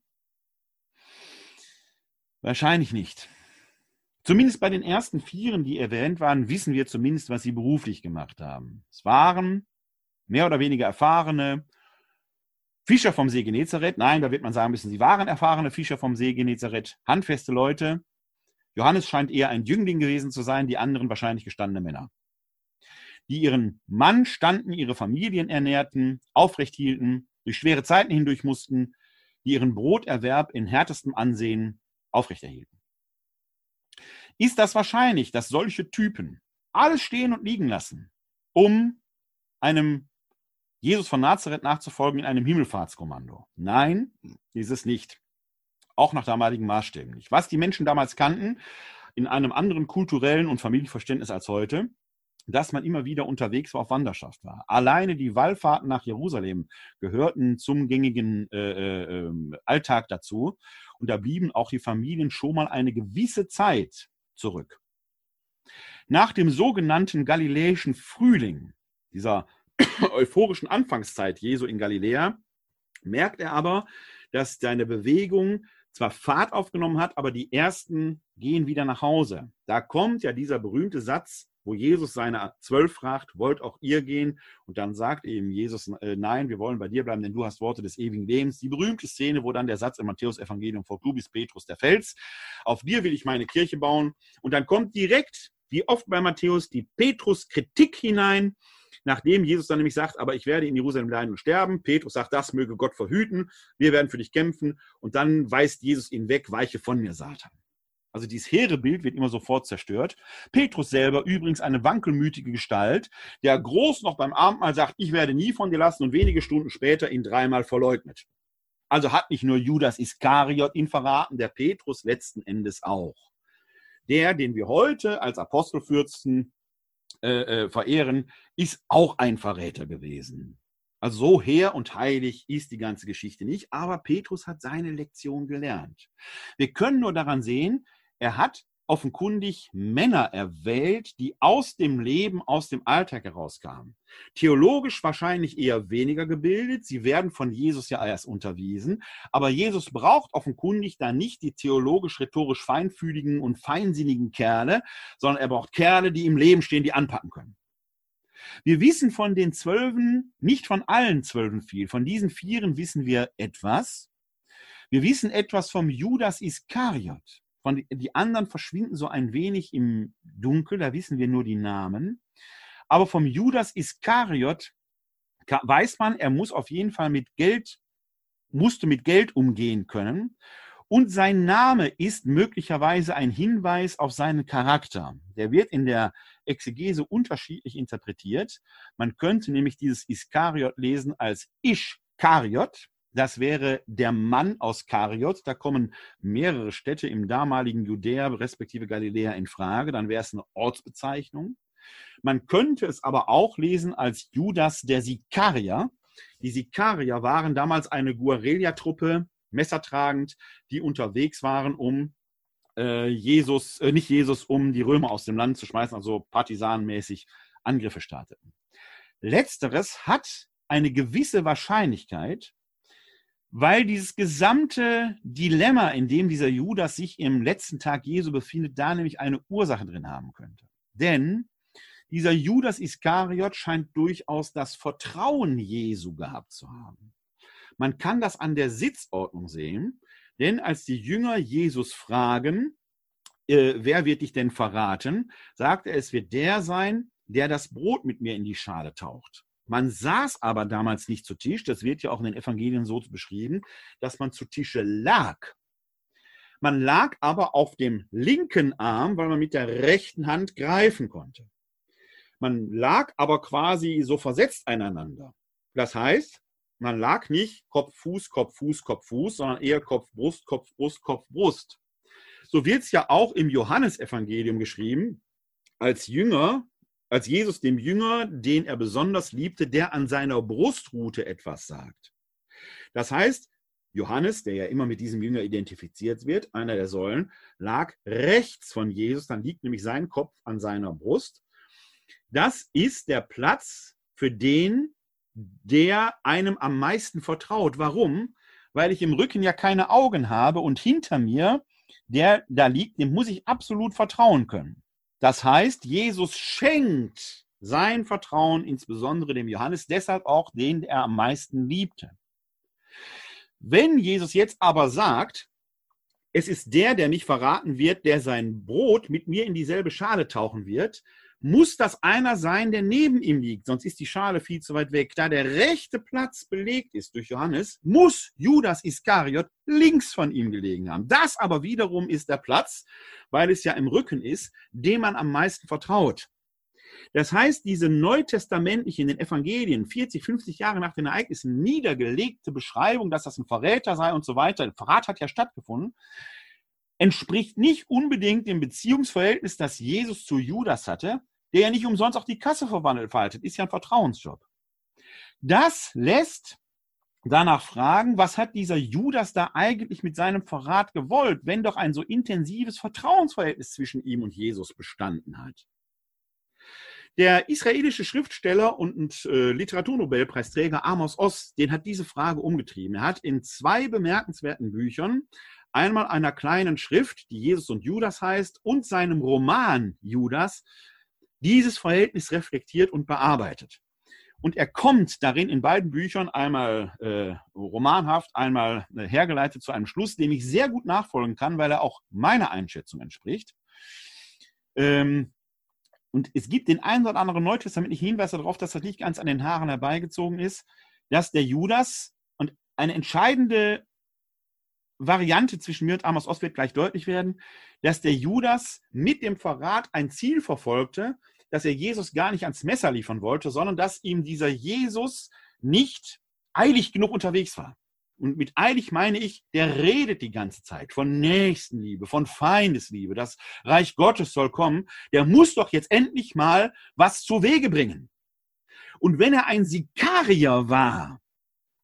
S1: Wahrscheinlich nicht. Zumindest bei den ersten Vieren, die erwähnt waren, wissen wir zumindest, was sie beruflich gemacht haben. Es waren mehr oder weniger erfahrene Fischer vom See Genezareth. Nein, da wird man sagen müssen, sie waren erfahrene Fischer vom See Genezareth, handfeste Leute. Johannes scheint eher ein Jüngling gewesen zu sein, die anderen wahrscheinlich gestandene Männer die ihren Mann standen, ihre Familien ernährten, aufrecht hielten, durch schwere Zeiten hindurch mussten, die ihren Broterwerb in härtestem Ansehen aufrechterhielten. Ist das wahrscheinlich, dass solche Typen alles stehen und liegen lassen, um einem Jesus von Nazareth nachzufolgen in einem Himmelfahrtskommando? Nein, ist es nicht. Auch nach damaligen Maßstäben nicht. Was die Menschen damals kannten, in einem anderen kulturellen und Familienverständnis als heute, dass man immer wieder unterwegs war, auf Wanderschaft war. Alleine die Wallfahrten nach Jerusalem gehörten zum gängigen äh, äh, ähm, Alltag dazu. Und da blieben auch die Familien schon mal eine gewisse Zeit zurück. Nach dem sogenannten Galiläischen Frühling, dieser euphorischen Anfangszeit Jesu in Galiläa, merkt er aber, dass seine Bewegung zwar Fahrt aufgenommen hat, aber die ersten gehen wieder nach Hause. Da kommt ja dieser berühmte Satz, wo Jesus seine Zwölf fragt, wollt auch ihr gehen? Und dann sagt eben Jesus, äh, nein, wir wollen bei dir bleiben, denn du hast Worte des ewigen Lebens. Die berühmte Szene, wo dann der Satz im Matthäus-Evangelium folgt, du bist Petrus der Fels, auf dir will ich meine Kirche bauen. Und dann kommt direkt, wie oft bei Matthäus, die Petrus-Kritik hinein, nachdem Jesus dann nämlich sagt, aber ich werde in Jerusalem leiden und sterben. Petrus sagt, das möge Gott verhüten, wir werden für dich kämpfen. Und dann weist Jesus ihn weg, weiche von mir, Satan. Also dieses hehre Bild wird immer sofort zerstört. Petrus selber übrigens eine wankelmütige Gestalt, der groß noch beim Abendmahl sagt, ich werde nie von dir lassen und wenige Stunden später ihn dreimal verleugnet. Also hat nicht nur Judas Iskariot ihn verraten, der Petrus letzten Endes auch. Der, den wir heute als Apostelfürsten äh, äh, verehren, ist auch ein Verräter gewesen. Also so hehr und heilig ist die ganze Geschichte nicht, aber Petrus hat seine Lektion gelernt. Wir können nur daran sehen, er hat offenkundig Männer erwählt, die aus dem Leben, aus dem Alltag herauskamen. Theologisch wahrscheinlich eher weniger gebildet. Sie werden von Jesus ja erst unterwiesen. Aber Jesus braucht offenkundig da nicht die theologisch-rhetorisch feinfühligen und feinsinnigen Kerle, sondern er braucht Kerle, die im Leben stehen, die anpacken können. Wir wissen von den Zwölfen, nicht von allen Zwölfen viel. Von diesen Vieren wissen wir etwas. Wir wissen etwas vom Judas Iskariot. Von, die anderen verschwinden so ein wenig im Dunkel, da wissen wir nur die Namen. Aber vom Judas Iskariot weiß man, er muss auf jeden Fall mit Geld, musste mit Geld umgehen können. Und sein Name ist möglicherweise ein Hinweis auf seinen Charakter. Der wird in der Exegese unterschiedlich interpretiert. Man könnte nämlich dieses Iskariot lesen als Ischkariot. Das wäre der Mann aus Kariot. Da kommen mehrere Städte im damaligen Judäa respektive Galiläa in Frage. Dann wäre es eine Ortsbezeichnung. Man könnte es aber auch lesen als Judas der Sikarier. Die Sikarier waren damals eine Guerilla-Truppe, messertragend, die unterwegs waren, um äh, Jesus, äh, nicht Jesus, um die Römer aus dem Land zu schmeißen, also partisanenmäßig Angriffe starteten. Letzteres hat eine gewisse Wahrscheinlichkeit, weil dieses gesamte Dilemma, in dem dieser Judas sich im letzten Tag Jesu befindet, da nämlich eine Ursache drin haben könnte. Denn dieser Judas Iskariot scheint durchaus das Vertrauen Jesu gehabt zu haben. Man kann das an der Sitzordnung sehen, denn als die Jünger Jesus fragen, äh, wer wird dich denn verraten, sagt er, es wird der sein, der das Brot mit mir in die Schale taucht. Man saß aber damals nicht zu Tisch, das wird ja auch in den Evangelien so beschrieben, dass man zu Tische lag. Man lag aber auf dem linken Arm, weil man mit der rechten Hand greifen konnte. Man lag aber quasi so versetzt einander. Das heißt, man lag nicht Kopf, Fuß, Kopf, Fuß, Kopf, Fuß, sondern eher Kopf, Brust, Kopf, Brust, Kopf, Brust. So wird es ja auch im Johannesevangelium geschrieben. Als Jünger als Jesus dem Jünger, den er besonders liebte, der an seiner Brustrute etwas sagt. Das heißt, Johannes, der ja immer mit diesem Jünger identifiziert wird, einer der Säulen, lag rechts von Jesus, dann liegt nämlich sein Kopf an seiner Brust. Das ist der Platz für den, der einem am meisten vertraut. Warum? Weil ich im Rücken ja keine Augen habe und hinter mir, der da liegt, dem muss ich absolut vertrauen können. Das heißt, Jesus schenkt sein Vertrauen insbesondere dem Johannes, deshalb auch den er am meisten liebte. Wenn Jesus jetzt aber sagt, es ist der, der mich verraten wird, der sein Brot mit mir in dieselbe Schale tauchen wird, muss das einer sein, der neben ihm liegt, sonst ist die Schale viel zu weit weg. Da der rechte Platz belegt ist durch Johannes, muss Judas Iskariot links von ihm gelegen haben. Das aber wiederum ist der Platz, weil es ja im Rücken ist, dem man am meisten vertraut. Das heißt, diese neutestamentliche in den Evangelien 40, 50 Jahre nach den Ereignissen niedergelegte Beschreibung, dass das ein Verräter sei und so weiter, Verrat hat ja stattgefunden, entspricht nicht unbedingt dem Beziehungsverhältnis, das Jesus zu Judas hatte, der ja nicht umsonst auch die Kasse verwandelt verhaltet, ist ja ein Vertrauensjob. Das lässt danach fragen, was hat dieser Judas da eigentlich mit seinem Verrat gewollt, wenn doch ein so intensives Vertrauensverhältnis zwischen ihm und Jesus bestanden hat. Der israelische Schriftsteller und äh, Literaturnobelpreisträger Amos Oz, den hat diese Frage umgetrieben. Er hat in zwei bemerkenswerten Büchern, einmal einer kleinen Schrift, die Jesus und Judas heißt, und seinem Roman Judas, dieses Verhältnis reflektiert und bearbeitet. Und er kommt darin in beiden Büchern einmal äh, romanhaft, einmal äh, hergeleitet zu einem Schluss, dem ich sehr gut nachfolgen kann, weil er auch meiner Einschätzung entspricht. Ähm, und es gibt den einen oder anderen neutestamentlichen Hinweis darauf, dass das nicht ganz an den Haaren herbeigezogen ist, dass der Judas und eine entscheidende Variante zwischen mir und Amos Ost wird gleich deutlich werden, dass der Judas mit dem Verrat ein Ziel verfolgte, dass er Jesus gar nicht ans Messer liefern wollte, sondern dass ihm dieser Jesus nicht eilig genug unterwegs war. Und mit eilig meine ich, der redet die ganze Zeit von Nächstenliebe, von Feindesliebe. Das Reich Gottes soll kommen. Der muss doch jetzt endlich mal was zu Wege bringen. Und wenn er ein Sikarier war,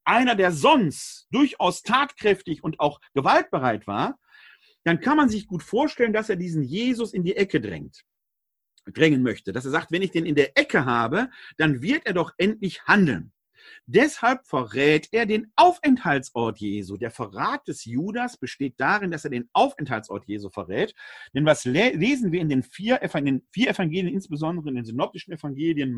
S1: einer, der sonst durchaus tatkräftig und auch gewaltbereit war, dann kann man sich gut vorstellen, dass er diesen Jesus in die Ecke drängt, drängen möchte. Dass er sagt, wenn ich den in der Ecke habe, dann wird er doch endlich handeln. Deshalb verrät er den Aufenthaltsort Jesu. Der Verrat des Judas besteht darin, dass er den Aufenthaltsort Jesu verrät. Denn was lesen wir in den vier, in den vier Evangelien, insbesondere in den synoptischen Evangelien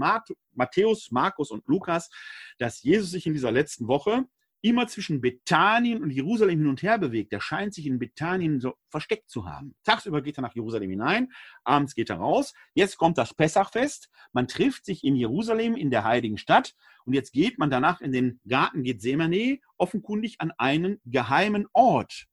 S1: Matthäus, Markus und Lukas, dass Jesus sich in dieser letzten Woche immer zwischen Bethanien und Jerusalem hin und her bewegt. Er scheint sich in Bethanien so versteckt zu haben. Tagsüber geht er nach Jerusalem hinein, abends geht er raus. Jetzt kommt das Pessachfest. Man trifft sich in Jerusalem, in der heiligen Stadt. Und jetzt geht man danach in den Garten Gethsemane, offenkundig an einen geheimen Ort.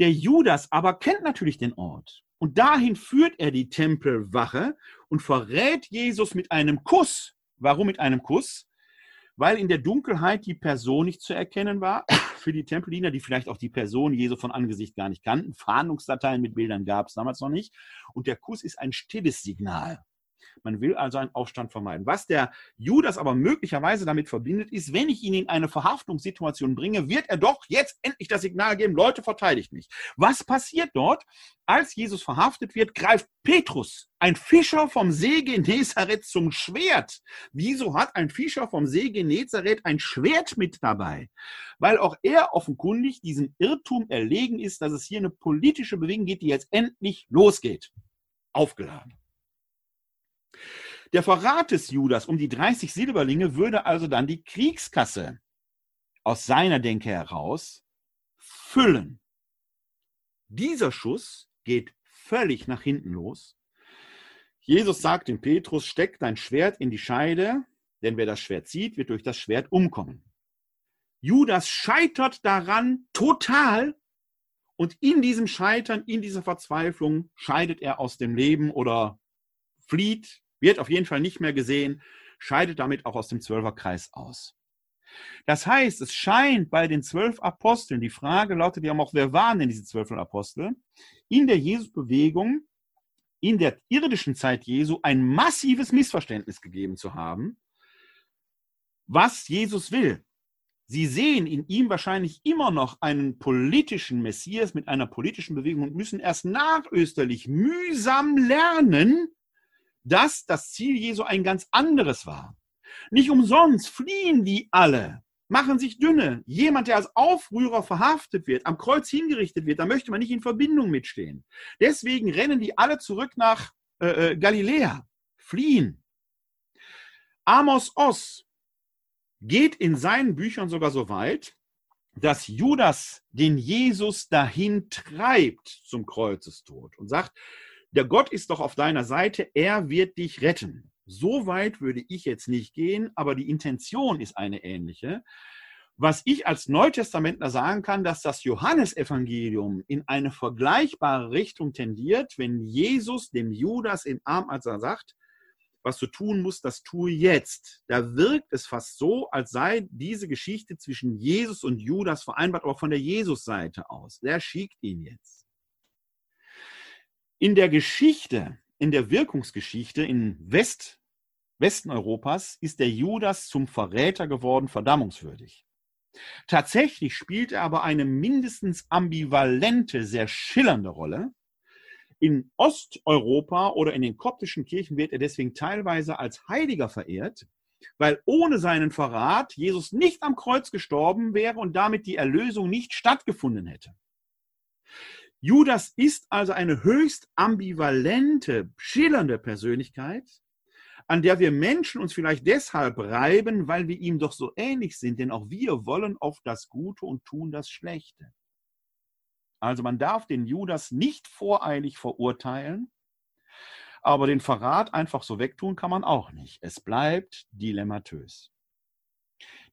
S1: Der Judas aber kennt natürlich den Ort. Und dahin führt er die Tempelwache und verrät Jesus mit einem Kuss. Warum mit einem Kuss? Weil in der Dunkelheit die Person nicht zu erkennen war. Für die Tempeldiener, die vielleicht auch die Person Jesu von Angesicht gar nicht kannten. Fahndungsdateien mit Bildern gab es damals noch nicht. Und der Kuss ist ein stilles Signal. Man will also einen Aufstand vermeiden. Was der Judas aber möglicherweise damit verbindet, ist, wenn ich ihn in eine Verhaftungssituation bringe, wird er doch jetzt endlich das Signal geben, Leute, verteidigt mich. Was passiert dort? Als Jesus verhaftet wird, greift Petrus, ein Fischer vom See Genezareth, zum Schwert. Wieso hat ein Fischer vom See Genezareth ein Schwert mit dabei? Weil auch er offenkundig diesem Irrtum erlegen ist, dass es hier eine politische Bewegung geht, die jetzt endlich losgeht. Aufgeladen. Der Verrat des Judas um die 30 Silberlinge würde also dann die Kriegskasse aus seiner Denke heraus füllen. Dieser Schuss geht völlig nach hinten los. Jesus sagt dem Petrus, steck dein Schwert in die Scheide, denn wer das Schwert zieht, wird durch das Schwert umkommen. Judas scheitert daran total und in diesem Scheitern, in dieser Verzweiflung scheidet er aus dem Leben oder flieht, wird auf jeden Fall nicht mehr gesehen, scheidet damit auch aus dem Zwölferkreis aus. Das heißt, es scheint bei den zwölf Aposteln, die Frage lautet ja auch, wer waren denn diese zwölf Apostel, in der Jesusbewegung, in der irdischen Zeit Jesu ein massives Missverständnis gegeben zu haben, was Jesus will. Sie sehen in ihm wahrscheinlich immer noch einen politischen Messias mit einer politischen Bewegung und müssen erst nachösterlich mühsam lernen, dass das Ziel Jesu ein ganz anderes war. Nicht umsonst fliehen die alle, machen sich dünne. Jemand, der als Aufrührer verhaftet wird, am Kreuz hingerichtet wird, da möchte man nicht in Verbindung mitstehen. Deswegen rennen die alle zurück nach äh, äh Galiläa, fliehen. Amos Oss geht in seinen Büchern sogar so weit, dass Judas den Jesus dahin treibt zum Kreuzestod und sagt, der Gott ist doch auf deiner Seite, er wird dich retten. So weit würde ich jetzt nicht gehen, aber die Intention ist eine ähnliche. Was ich als Neutestamentler sagen kann, dass das Johannesevangelium in eine vergleichbare Richtung tendiert, wenn Jesus dem Judas in Arm, als er sagt, was du tun musst, das tue jetzt. Da wirkt es fast so, als sei diese Geschichte zwischen Jesus und Judas vereinbart, aber von der Jesus-Seite aus. Der schickt ihn jetzt. In der Geschichte in der Wirkungsgeschichte in West, Westen Europas ist der Judas zum Verräter geworden, verdammungswürdig. Tatsächlich spielt er aber eine mindestens ambivalente, sehr schillernde Rolle. In Osteuropa oder in den koptischen Kirchen wird er deswegen teilweise als Heiliger verehrt, weil ohne seinen Verrat Jesus nicht am Kreuz gestorben wäre und damit die Erlösung nicht stattgefunden hätte. Judas ist also eine höchst ambivalente, schillernde Persönlichkeit, an der wir Menschen uns vielleicht deshalb reiben, weil wir ihm doch so ähnlich sind, denn auch wir wollen oft das Gute und tun das Schlechte. Also man darf den Judas nicht voreilig verurteilen, aber den Verrat einfach so wegtun kann man auch nicht. Es bleibt dilematös.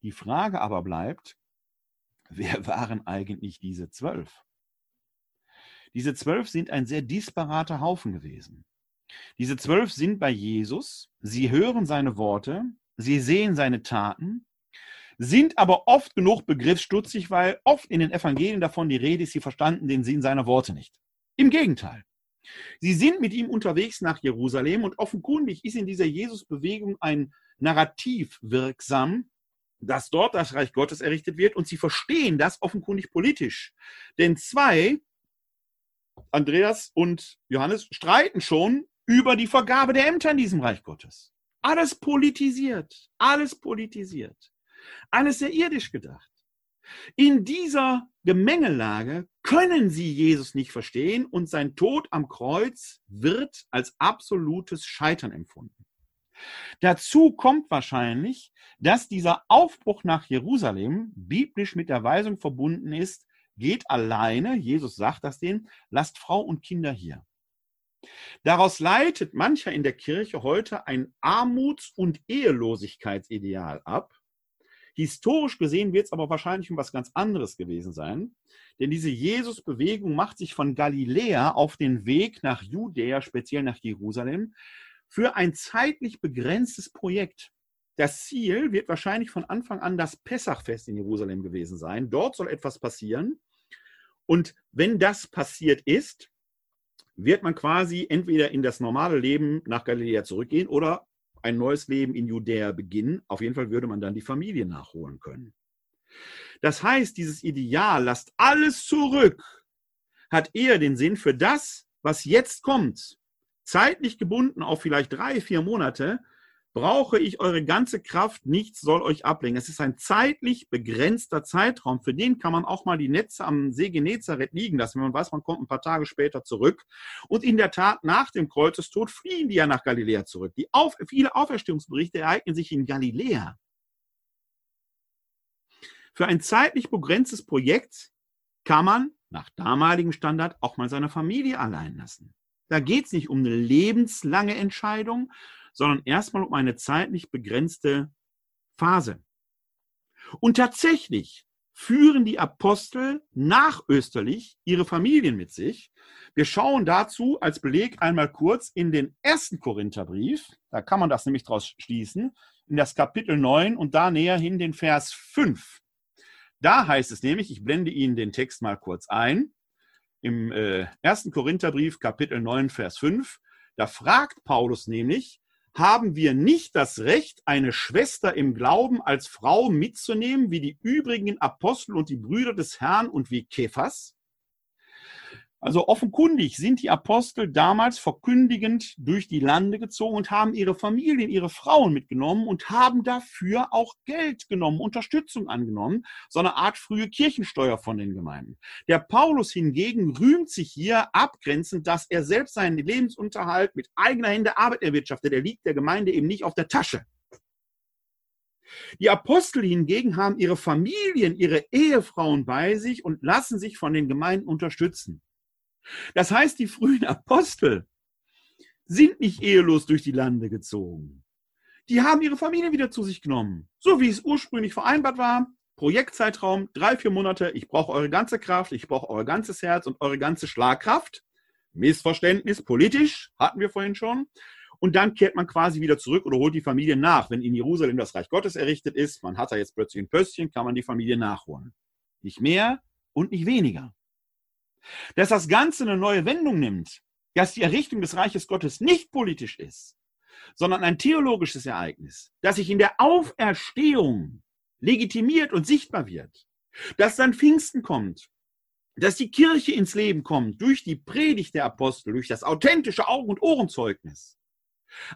S1: Die Frage aber bleibt, wer waren eigentlich diese zwölf? Diese zwölf sind ein sehr disparater Haufen gewesen. Diese zwölf sind bei Jesus, sie hören seine Worte, sie sehen seine Taten, sind aber oft genug begriffsstutzig, weil oft in den Evangelien davon die Rede ist, sie verstanden den Sinn seiner Worte nicht. Im Gegenteil. Sie sind mit ihm unterwegs nach Jerusalem und offenkundig ist in dieser Jesus-Bewegung ein Narrativ wirksam, dass dort das Reich Gottes errichtet wird und sie verstehen das offenkundig politisch. Denn zwei, Andreas und Johannes, streiten schon über die Vergabe der Ämter in diesem Reich Gottes. Alles politisiert, alles politisiert. Alles sehr irdisch gedacht. In dieser Gemengelage können sie Jesus nicht verstehen und sein Tod am Kreuz wird als absolutes Scheitern empfunden. Dazu kommt wahrscheinlich, dass dieser Aufbruch nach Jerusalem biblisch mit der Weisung verbunden ist, geht alleine, Jesus sagt das denen, lasst Frau und Kinder hier. Daraus leitet mancher in der Kirche heute ein Armuts- und Ehelosigkeitsideal ab. Historisch gesehen wird es aber wahrscheinlich um was ganz anderes gewesen sein, denn diese Jesus-Bewegung macht sich von Galiläa auf den Weg nach Judäa, speziell nach Jerusalem, für ein zeitlich begrenztes Projekt. Das Ziel wird wahrscheinlich von Anfang an das Pessachfest in Jerusalem gewesen sein. Dort soll etwas passieren. Und wenn das passiert ist, wird man quasi entweder in das normale Leben nach Galiläa zurückgehen oder ein neues Leben in Judäa beginnen. Auf jeden Fall würde man dann die Familie nachholen können. Das heißt, dieses Ideal, lasst alles zurück, hat eher den Sinn für das, was jetzt kommt, zeitlich gebunden auf vielleicht drei, vier Monate, brauche ich eure ganze Kraft, nichts soll euch ablenken. Es ist ein zeitlich begrenzter Zeitraum. Für den kann man auch mal die Netze am See Genezareth liegen lassen, wenn man weiß, man kommt ein paar Tage später zurück. Und in der Tat, nach dem Kreuzestod fliehen die ja nach Galiläa zurück. Die auf, viele Auferstehungsberichte ereignen sich in Galiläa. Für ein zeitlich begrenztes Projekt kann man nach damaligem Standard auch mal seine Familie allein lassen. Da geht es nicht um eine lebenslange Entscheidung, sondern erstmal um eine zeitlich begrenzte Phase. Und tatsächlich führen die Apostel nachösterlich ihre Familien mit sich. Wir schauen dazu als Beleg einmal kurz in den ersten Korintherbrief. Da kann man das nämlich draus schließen. In das Kapitel 9 und da näher hin den Vers 5. Da heißt es nämlich, ich blende Ihnen den Text mal kurz ein. Im äh, ersten Korintherbrief, Kapitel 9, Vers 5, da fragt Paulus nämlich, haben wir nicht das Recht, eine Schwester im Glauben als Frau mitzunehmen, wie die übrigen Apostel und die Brüder des Herrn und wie Kephas? Also offenkundig sind die Apostel damals verkündigend durch die Lande gezogen und haben ihre Familien, ihre Frauen mitgenommen und haben dafür auch Geld genommen, Unterstützung angenommen, so eine Art frühe Kirchensteuer von den Gemeinden. Der Paulus hingegen rühmt sich hier abgrenzend, dass er selbst seinen Lebensunterhalt mit eigener Hände Arbeit erwirtschaftet. Er liegt der Gemeinde eben nicht auf der Tasche. Die Apostel hingegen haben ihre Familien, ihre Ehefrauen bei sich und lassen sich von den Gemeinden unterstützen. Das heißt, die frühen Apostel sind nicht ehelos durch die Lande gezogen. Die haben ihre Familie wieder zu sich genommen. So wie es ursprünglich vereinbart war. Projektzeitraum, drei, vier Monate. Ich brauche eure ganze Kraft, ich brauche euer ganzes Herz und eure ganze Schlagkraft. Missverständnis, politisch, hatten wir vorhin schon. Und dann kehrt man quasi wieder zurück oder holt die Familie nach. Wenn in Jerusalem das Reich Gottes errichtet ist, man hat da jetzt plötzlich ein Pöstchen, kann man die Familie nachholen. Nicht mehr und nicht weniger. Dass das Ganze eine neue Wendung nimmt, dass die Errichtung des Reiches Gottes nicht politisch ist, sondern ein theologisches Ereignis, das sich in der Auferstehung legitimiert und sichtbar wird, dass dann Pfingsten kommt, dass die Kirche ins Leben kommt durch die Predigt der Apostel, durch das authentische Augen- und Ohrenzeugnis.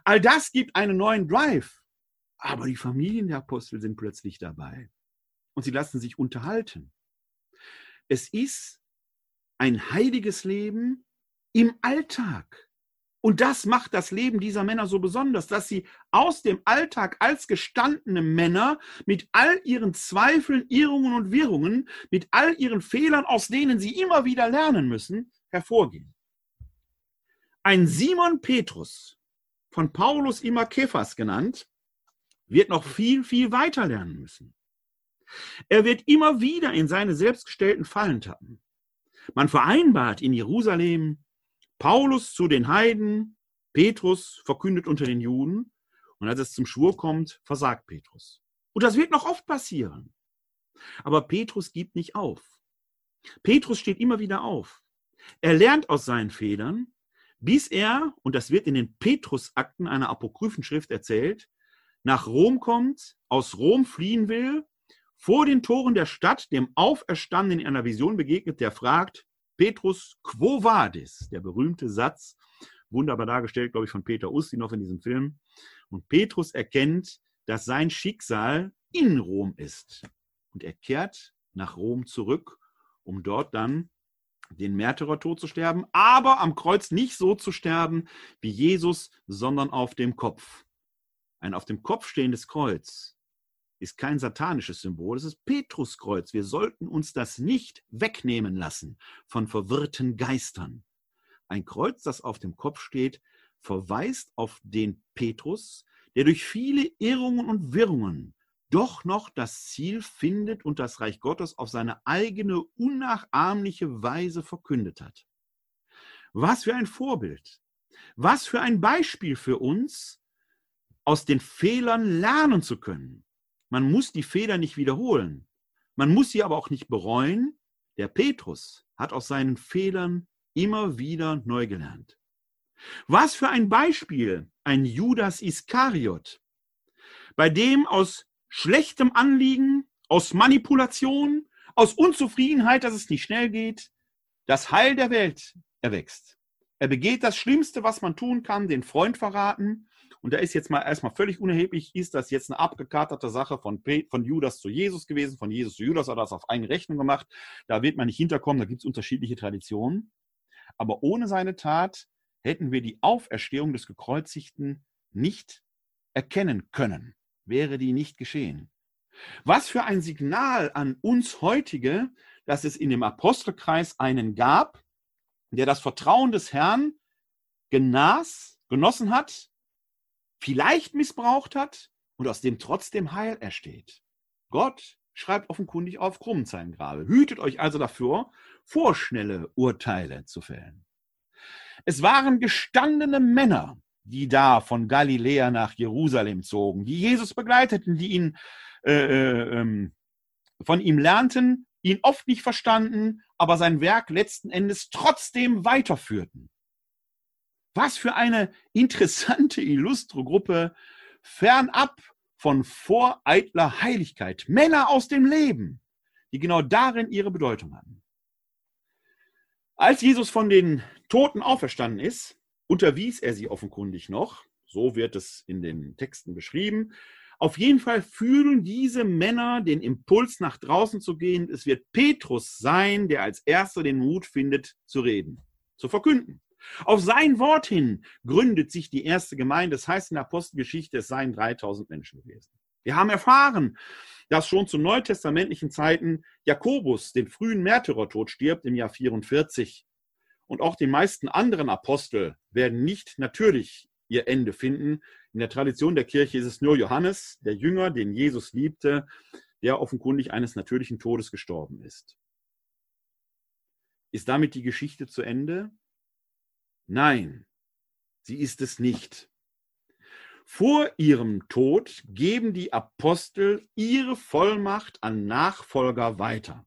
S1: All das gibt einen neuen Drive. Aber die Familien der Apostel sind plötzlich dabei und sie lassen sich unterhalten. Es ist ein heiliges Leben im Alltag. Und das macht das Leben dieser Männer so besonders, dass sie aus dem Alltag als gestandene Männer mit all ihren Zweifeln, Irrungen und Wirrungen, mit all ihren Fehlern, aus denen sie immer wieder lernen müssen, hervorgehen. Ein Simon Petrus, von Paulus immer Kephas genannt, wird noch viel, viel weiter lernen müssen. Er wird immer wieder in seine selbstgestellten Fallen tappen. Man vereinbart in Jerusalem, Paulus zu den Heiden, Petrus verkündet unter den Juden und als es zum Schwur kommt, versagt Petrus. Und das wird noch oft passieren. Aber Petrus gibt nicht auf. Petrus steht immer wieder auf. Er lernt aus seinen Fehlern, bis er, und das wird in den Petrusakten einer Apokryphenschrift erzählt, nach Rom kommt, aus Rom fliehen will, vor den Toren der Stadt dem Auferstandenen in einer Vision begegnet, der fragt, Petrus, quo vadis? Der berühmte Satz, wunderbar dargestellt, glaube ich, von Peter Ustinov in diesem Film. Und Petrus erkennt, dass sein Schicksal in Rom ist. Und er kehrt nach Rom zurück, um dort dann den Märtyrertod zu sterben, aber am Kreuz nicht so zu sterben wie Jesus, sondern auf dem Kopf. Ein auf dem Kopf stehendes Kreuz ist kein satanisches Symbol, es ist Petruskreuz. Wir sollten uns das nicht wegnehmen lassen von verwirrten Geistern. Ein Kreuz, das auf dem Kopf steht, verweist auf den Petrus, der durch viele Irrungen und Wirrungen doch noch das Ziel findet und das Reich Gottes auf seine eigene unnachahmliche Weise verkündet hat. Was für ein Vorbild, was für ein Beispiel für uns, aus den Fehlern lernen zu können. Man muss die Fehler nicht wiederholen. Man muss sie aber auch nicht bereuen. Der Petrus hat aus seinen Fehlern immer wieder neu gelernt. Was für ein Beispiel ein Judas Iskariot, bei dem aus schlechtem Anliegen, aus Manipulation, aus Unzufriedenheit, dass es nicht schnell geht, das Heil der Welt erwächst. Er begeht das Schlimmste, was man tun kann, den Freund verraten und da ist jetzt mal erstmal völlig unerheblich, ist das jetzt eine abgekaterte Sache von, von Judas zu Jesus gewesen, von Jesus zu Judas hat das auf eine Rechnung gemacht. Da wird man nicht hinterkommen, da gibt es unterschiedliche Traditionen. Aber ohne seine Tat hätten wir die Auferstehung des Gekreuzigten nicht erkennen können, wäre die nicht geschehen. Was für ein Signal an uns heutige, dass es in dem Apostelkreis einen gab, der das Vertrauen des Herrn genas, genossen hat, vielleicht missbraucht hat und aus dem trotzdem Heil ersteht. Gott schreibt offenkundig auf krumm sein Grabe. Hütet euch also dafür, vorschnelle Urteile zu fällen. Es waren gestandene Männer, die da von Galiläa nach Jerusalem zogen, die Jesus begleiteten, die ihn äh, äh, ähm, von ihm lernten, ihn oft nicht verstanden, aber sein Werk letzten Endes trotzdem weiterführten. Was für eine interessante, illustre Gruppe, fernab von voreitler Heiligkeit. Männer aus dem Leben, die genau darin ihre Bedeutung hatten. Als Jesus von den Toten auferstanden ist, unterwies er sie offenkundig noch, so wird es in den Texten beschrieben. Auf jeden Fall fühlen diese Männer den Impuls, nach draußen zu gehen. Es wird Petrus sein, der als erster den Mut findet, zu reden, zu verkünden. Auf sein Wort hin gründet sich die erste Gemeinde. Das heißt in der Apostelgeschichte, es seien 3000 Menschen gewesen. Wir haben erfahren, dass schon zu neutestamentlichen Zeiten Jakobus den frühen Märtyrertod stirbt im Jahr 44. Und auch die meisten anderen Apostel werden nicht natürlich ihr Ende finden. In der Tradition der Kirche ist es nur Johannes, der Jünger, den Jesus liebte, der offenkundig eines natürlichen Todes gestorben ist. Ist damit die Geschichte zu Ende? Nein, sie ist es nicht. Vor ihrem Tod geben die Apostel ihre Vollmacht an Nachfolger weiter.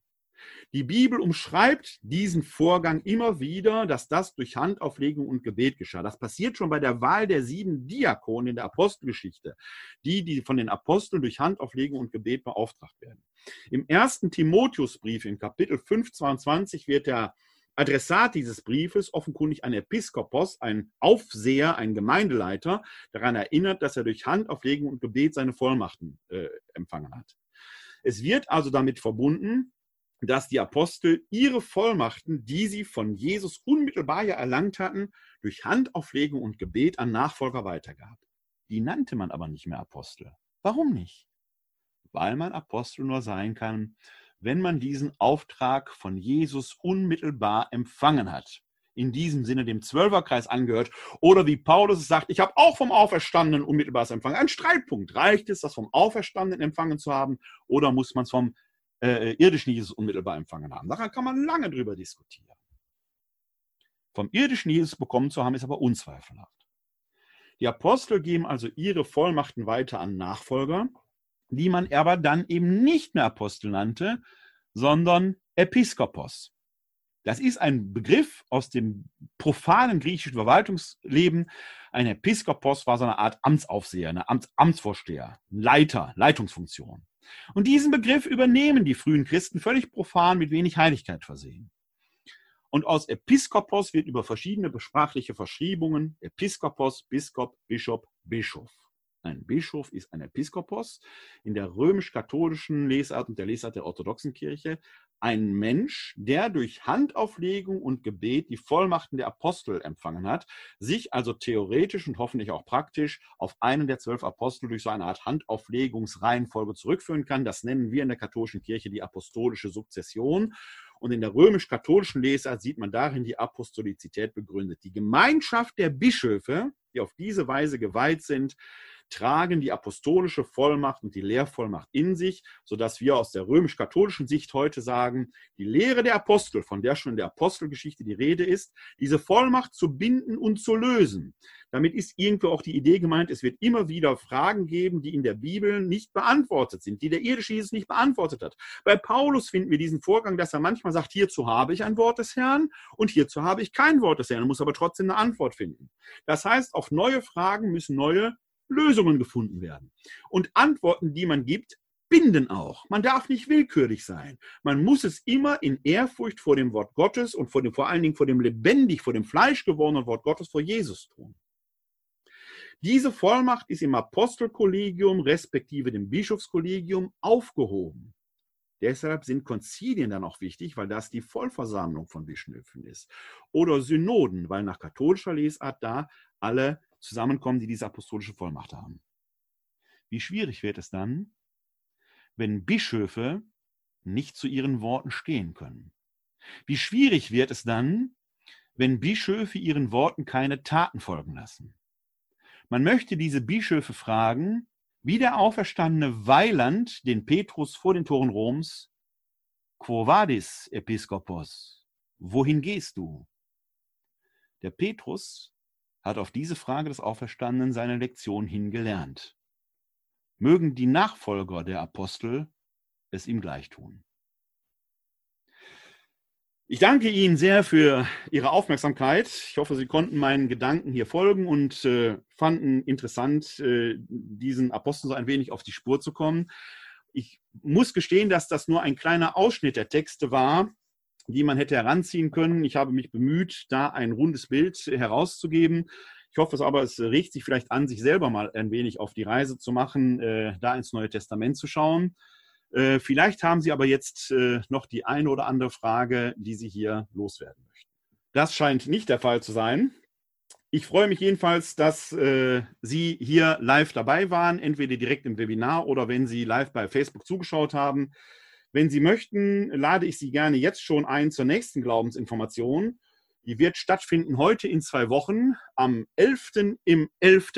S1: Die Bibel umschreibt diesen Vorgang immer wieder, dass das durch Handauflegung und Gebet geschah. Das passiert schon bei der Wahl der sieben Diakonen in der Apostelgeschichte, die, die von den Aposteln durch Handauflegung und Gebet beauftragt werden. Im ersten Timotheusbrief in Kapitel 5, 22 wird der Adressat dieses Briefes offenkundig ein Episkopos, ein Aufseher, ein Gemeindeleiter, daran erinnert, dass er durch Handauflegung und Gebet seine Vollmachten äh, empfangen hat. Es wird also damit verbunden, dass die Apostel ihre Vollmachten, die sie von Jesus unmittelbar ja erlangt hatten, durch Handauflegung und Gebet an Nachfolger weitergab. Die nannte man aber nicht mehr Apostel. Warum nicht? Weil man Apostel nur sein kann, wenn man diesen Auftrag von Jesus unmittelbar empfangen hat. In diesem Sinne dem Zwölferkreis angehört. Oder wie Paulus sagt, ich habe auch vom Auferstandenen unmittelbares Empfangen. Ein Streitpunkt. Reicht es, das vom Auferstandenen empfangen zu haben? Oder muss man es vom äh, irdischen Jesus unmittelbar empfangen haben. Daran kann man lange drüber diskutieren. Vom irdischen Jesus bekommen zu haben, ist aber unzweifelhaft. Die Apostel geben also ihre Vollmachten weiter an Nachfolger, die man aber dann eben nicht mehr Apostel nannte, sondern Episkopos. Das ist ein Begriff aus dem profanen griechischen Verwaltungsleben. Ein Episkopos war so eine Art Amtsaufseher, eine Amts Amtsvorsteher, Leiter, Leitungsfunktion. Und diesen Begriff übernehmen die frühen Christen völlig profan mit wenig Heiligkeit versehen. Und aus Episkopos wird über verschiedene sprachliche Verschriebungen Episkopos, Biskop, Bischof, Bischof. Ein Bischof ist ein Episkopos in der römisch-katholischen Lesart und der Lesart der orthodoxen Kirche ein Mensch, der durch Handauflegung und Gebet die Vollmachten der Apostel empfangen hat, sich also theoretisch und hoffentlich auch praktisch auf einen der zwölf Apostel durch so eine Art Handauflegungsreihenfolge zurückführen kann. Das nennen wir in der katholischen Kirche die apostolische Sukzession. Und in der römisch-katholischen Lesart sieht man darin die Apostolizität begründet. Die Gemeinschaft der Bischöfe, die auf diese Weise geweiht sind, tragen die apostolische Vollmacht und die Lehrvollmacht in sich, sodass wir aus der römisch-katholischen Sicht heute sagen, die Lehre der Apostel, von der schon in der Apostelgeschichte die Rede ist, diese Vollmacht zu binden und zu lösen. Damit ist irgendwo auch die Idee gemeint, es wird immer wieder Fragen geben, die in der Bibel nicht beantwortet sind, die der irdische Jesus nicht beantwortet hat. Bei Paulus finden wir diesen Vorgang, dass er manchmal sagt, hierzu habe ich ein Wort des Herrn und hierzu habe ich kein Wort des Herrn, er muss aber trotzdem eine Antwort finden. Das heißt, auf neue Fragen müssen neue Lösungen gefunden werden. Und Antworten, die man gibt, binden auch. Man darf nicht willkürlich sein. Man muss es immer in Ehrfurcht vor dem Wort Gottes und vor, dem, vor allen Dingen vor dem lebendig, vor dem Fleisch gewordenen Wort Gottes, vor Jesus tun. Diese Vollmacht ist im Apostelkollegium respektive dem Bischofskollegium aufgehoben. Deshalb sind Konzilien dann auch wichtig, weil das die Vollversammlung von Bischöfen ist. Oder Synoden, weil nach katholischer Lesart da alle zusammenkommen, die diese apostolische Vollmacht haben. Wie schwierig wird es dann, wenn Bischöfe nicht zu ihren Worten stehen können? Wie schwierig wird es dann, wenn Bischöfe ihren Worten keine Taten folgen lassen? Man möchte diese Bischöfe fragen, wie der auferstandene Weiland den Petrus vor den Toren Roms, Quo vadis, Episkopos? Wohin gehst du? Der Petrus hat auf diese Frage des Auferstandenen seine Lektion hingelernt. Mögen die Nachfolger der Apostel es ihm gleich tun. Ich danke Ihnen sehr für Ihre Aufmerksamkeit. Ich hoffe, Sie konnten meinen Gedanken hier folgen und äh, fanden interessant, äh, diesen Aposteln so ein wenig auf die Spur zu kommen. Ich muss gestehen, dass das nur ein kleiner Ausschnitt der Texte war, die man hätte heranziehen können. Ich habe mich bemüht, da ein rundes Bild herauszugeben. Ich hoffe es aber, es regt sich vielleicht an, sich selber mal ein wenig auf die Reise zu machen, äh, da ins Neue Testament zu schauen. Äh, vielleicht haben Sie aber jetzt äh, noch die eine oder andere Frage, die Sie hier loswerden möchten. Das scheint nicht der Fall zu sein. Ich freue mich jedenfalls, dass äh, Sie hier live dabei waren, entweder direkt im Webinar oder wenn Sie live bei Facebook zugeschaut haben. Wenn Sie möchten, lade ich Sie gerne jetzt schon ein zur nächsten Glaubensinformation. Die wird stattfinden heute in zwei Wochen. Am 11. im 11.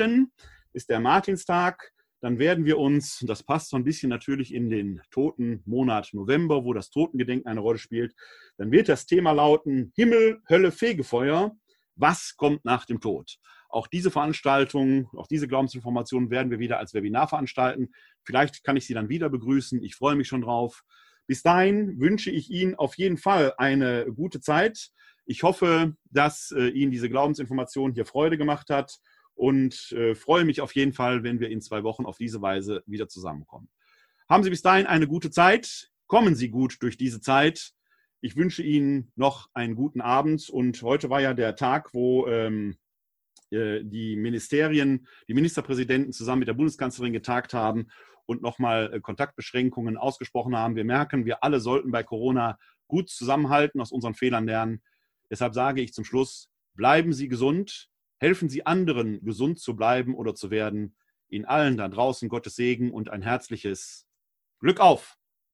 S1: ist der Martinstag. Dann werden wir uns, das passt so ein bisschen natürlich in den toten Monat November, wo das Totengedenken eine Rolle spielt, dann wird das Thema lauten Himmel, Hölle, Fegefeuer. Was kommt nach dem Tod? Auch diese Veranstaltung, auch diese Glaubensinformationen werden wir wieder als Webinar veranstalten. Vielleicht kann ich Sie dann wieder begrüßen. Ich freue mich schon drauf. Bis dahin wünsche ich Ihnen auf jeden Fall eine gute Zeit. Ich hoffe, dass äh, Ihnen diese Glaubensinformation hier Freude gemacht hat und äh, freue mich auf jeden Fall, wenn wir in zwei Wochen auf diese Weise wieder zusammenkommen. Haben Sie bis dahin eine gute Zeit. Kommen Sie gut durch diese Zeit. Ich wünsche Ihnen noch einen guten Abend. Und heute war ja der Tag, wo ähm, äh, die Ministerien, die Ministerpräsidenten zusammen mit der Bundeskanzlerin getagt haben und nochmal äh, Kontaktbeschränkungen ausgesprochen haben. Wir merken, wir alle sollten bei Corona gut zusammenhalten, aus unseren Fehlern lernen. Deshalb sage ich zum Schluss, bleiben Sie gesund, helfen Sie anderen, gesund zu bleiben oder zu werden. Ihnen allen da draußen Gottes Segen und ein herzliches Glück auf!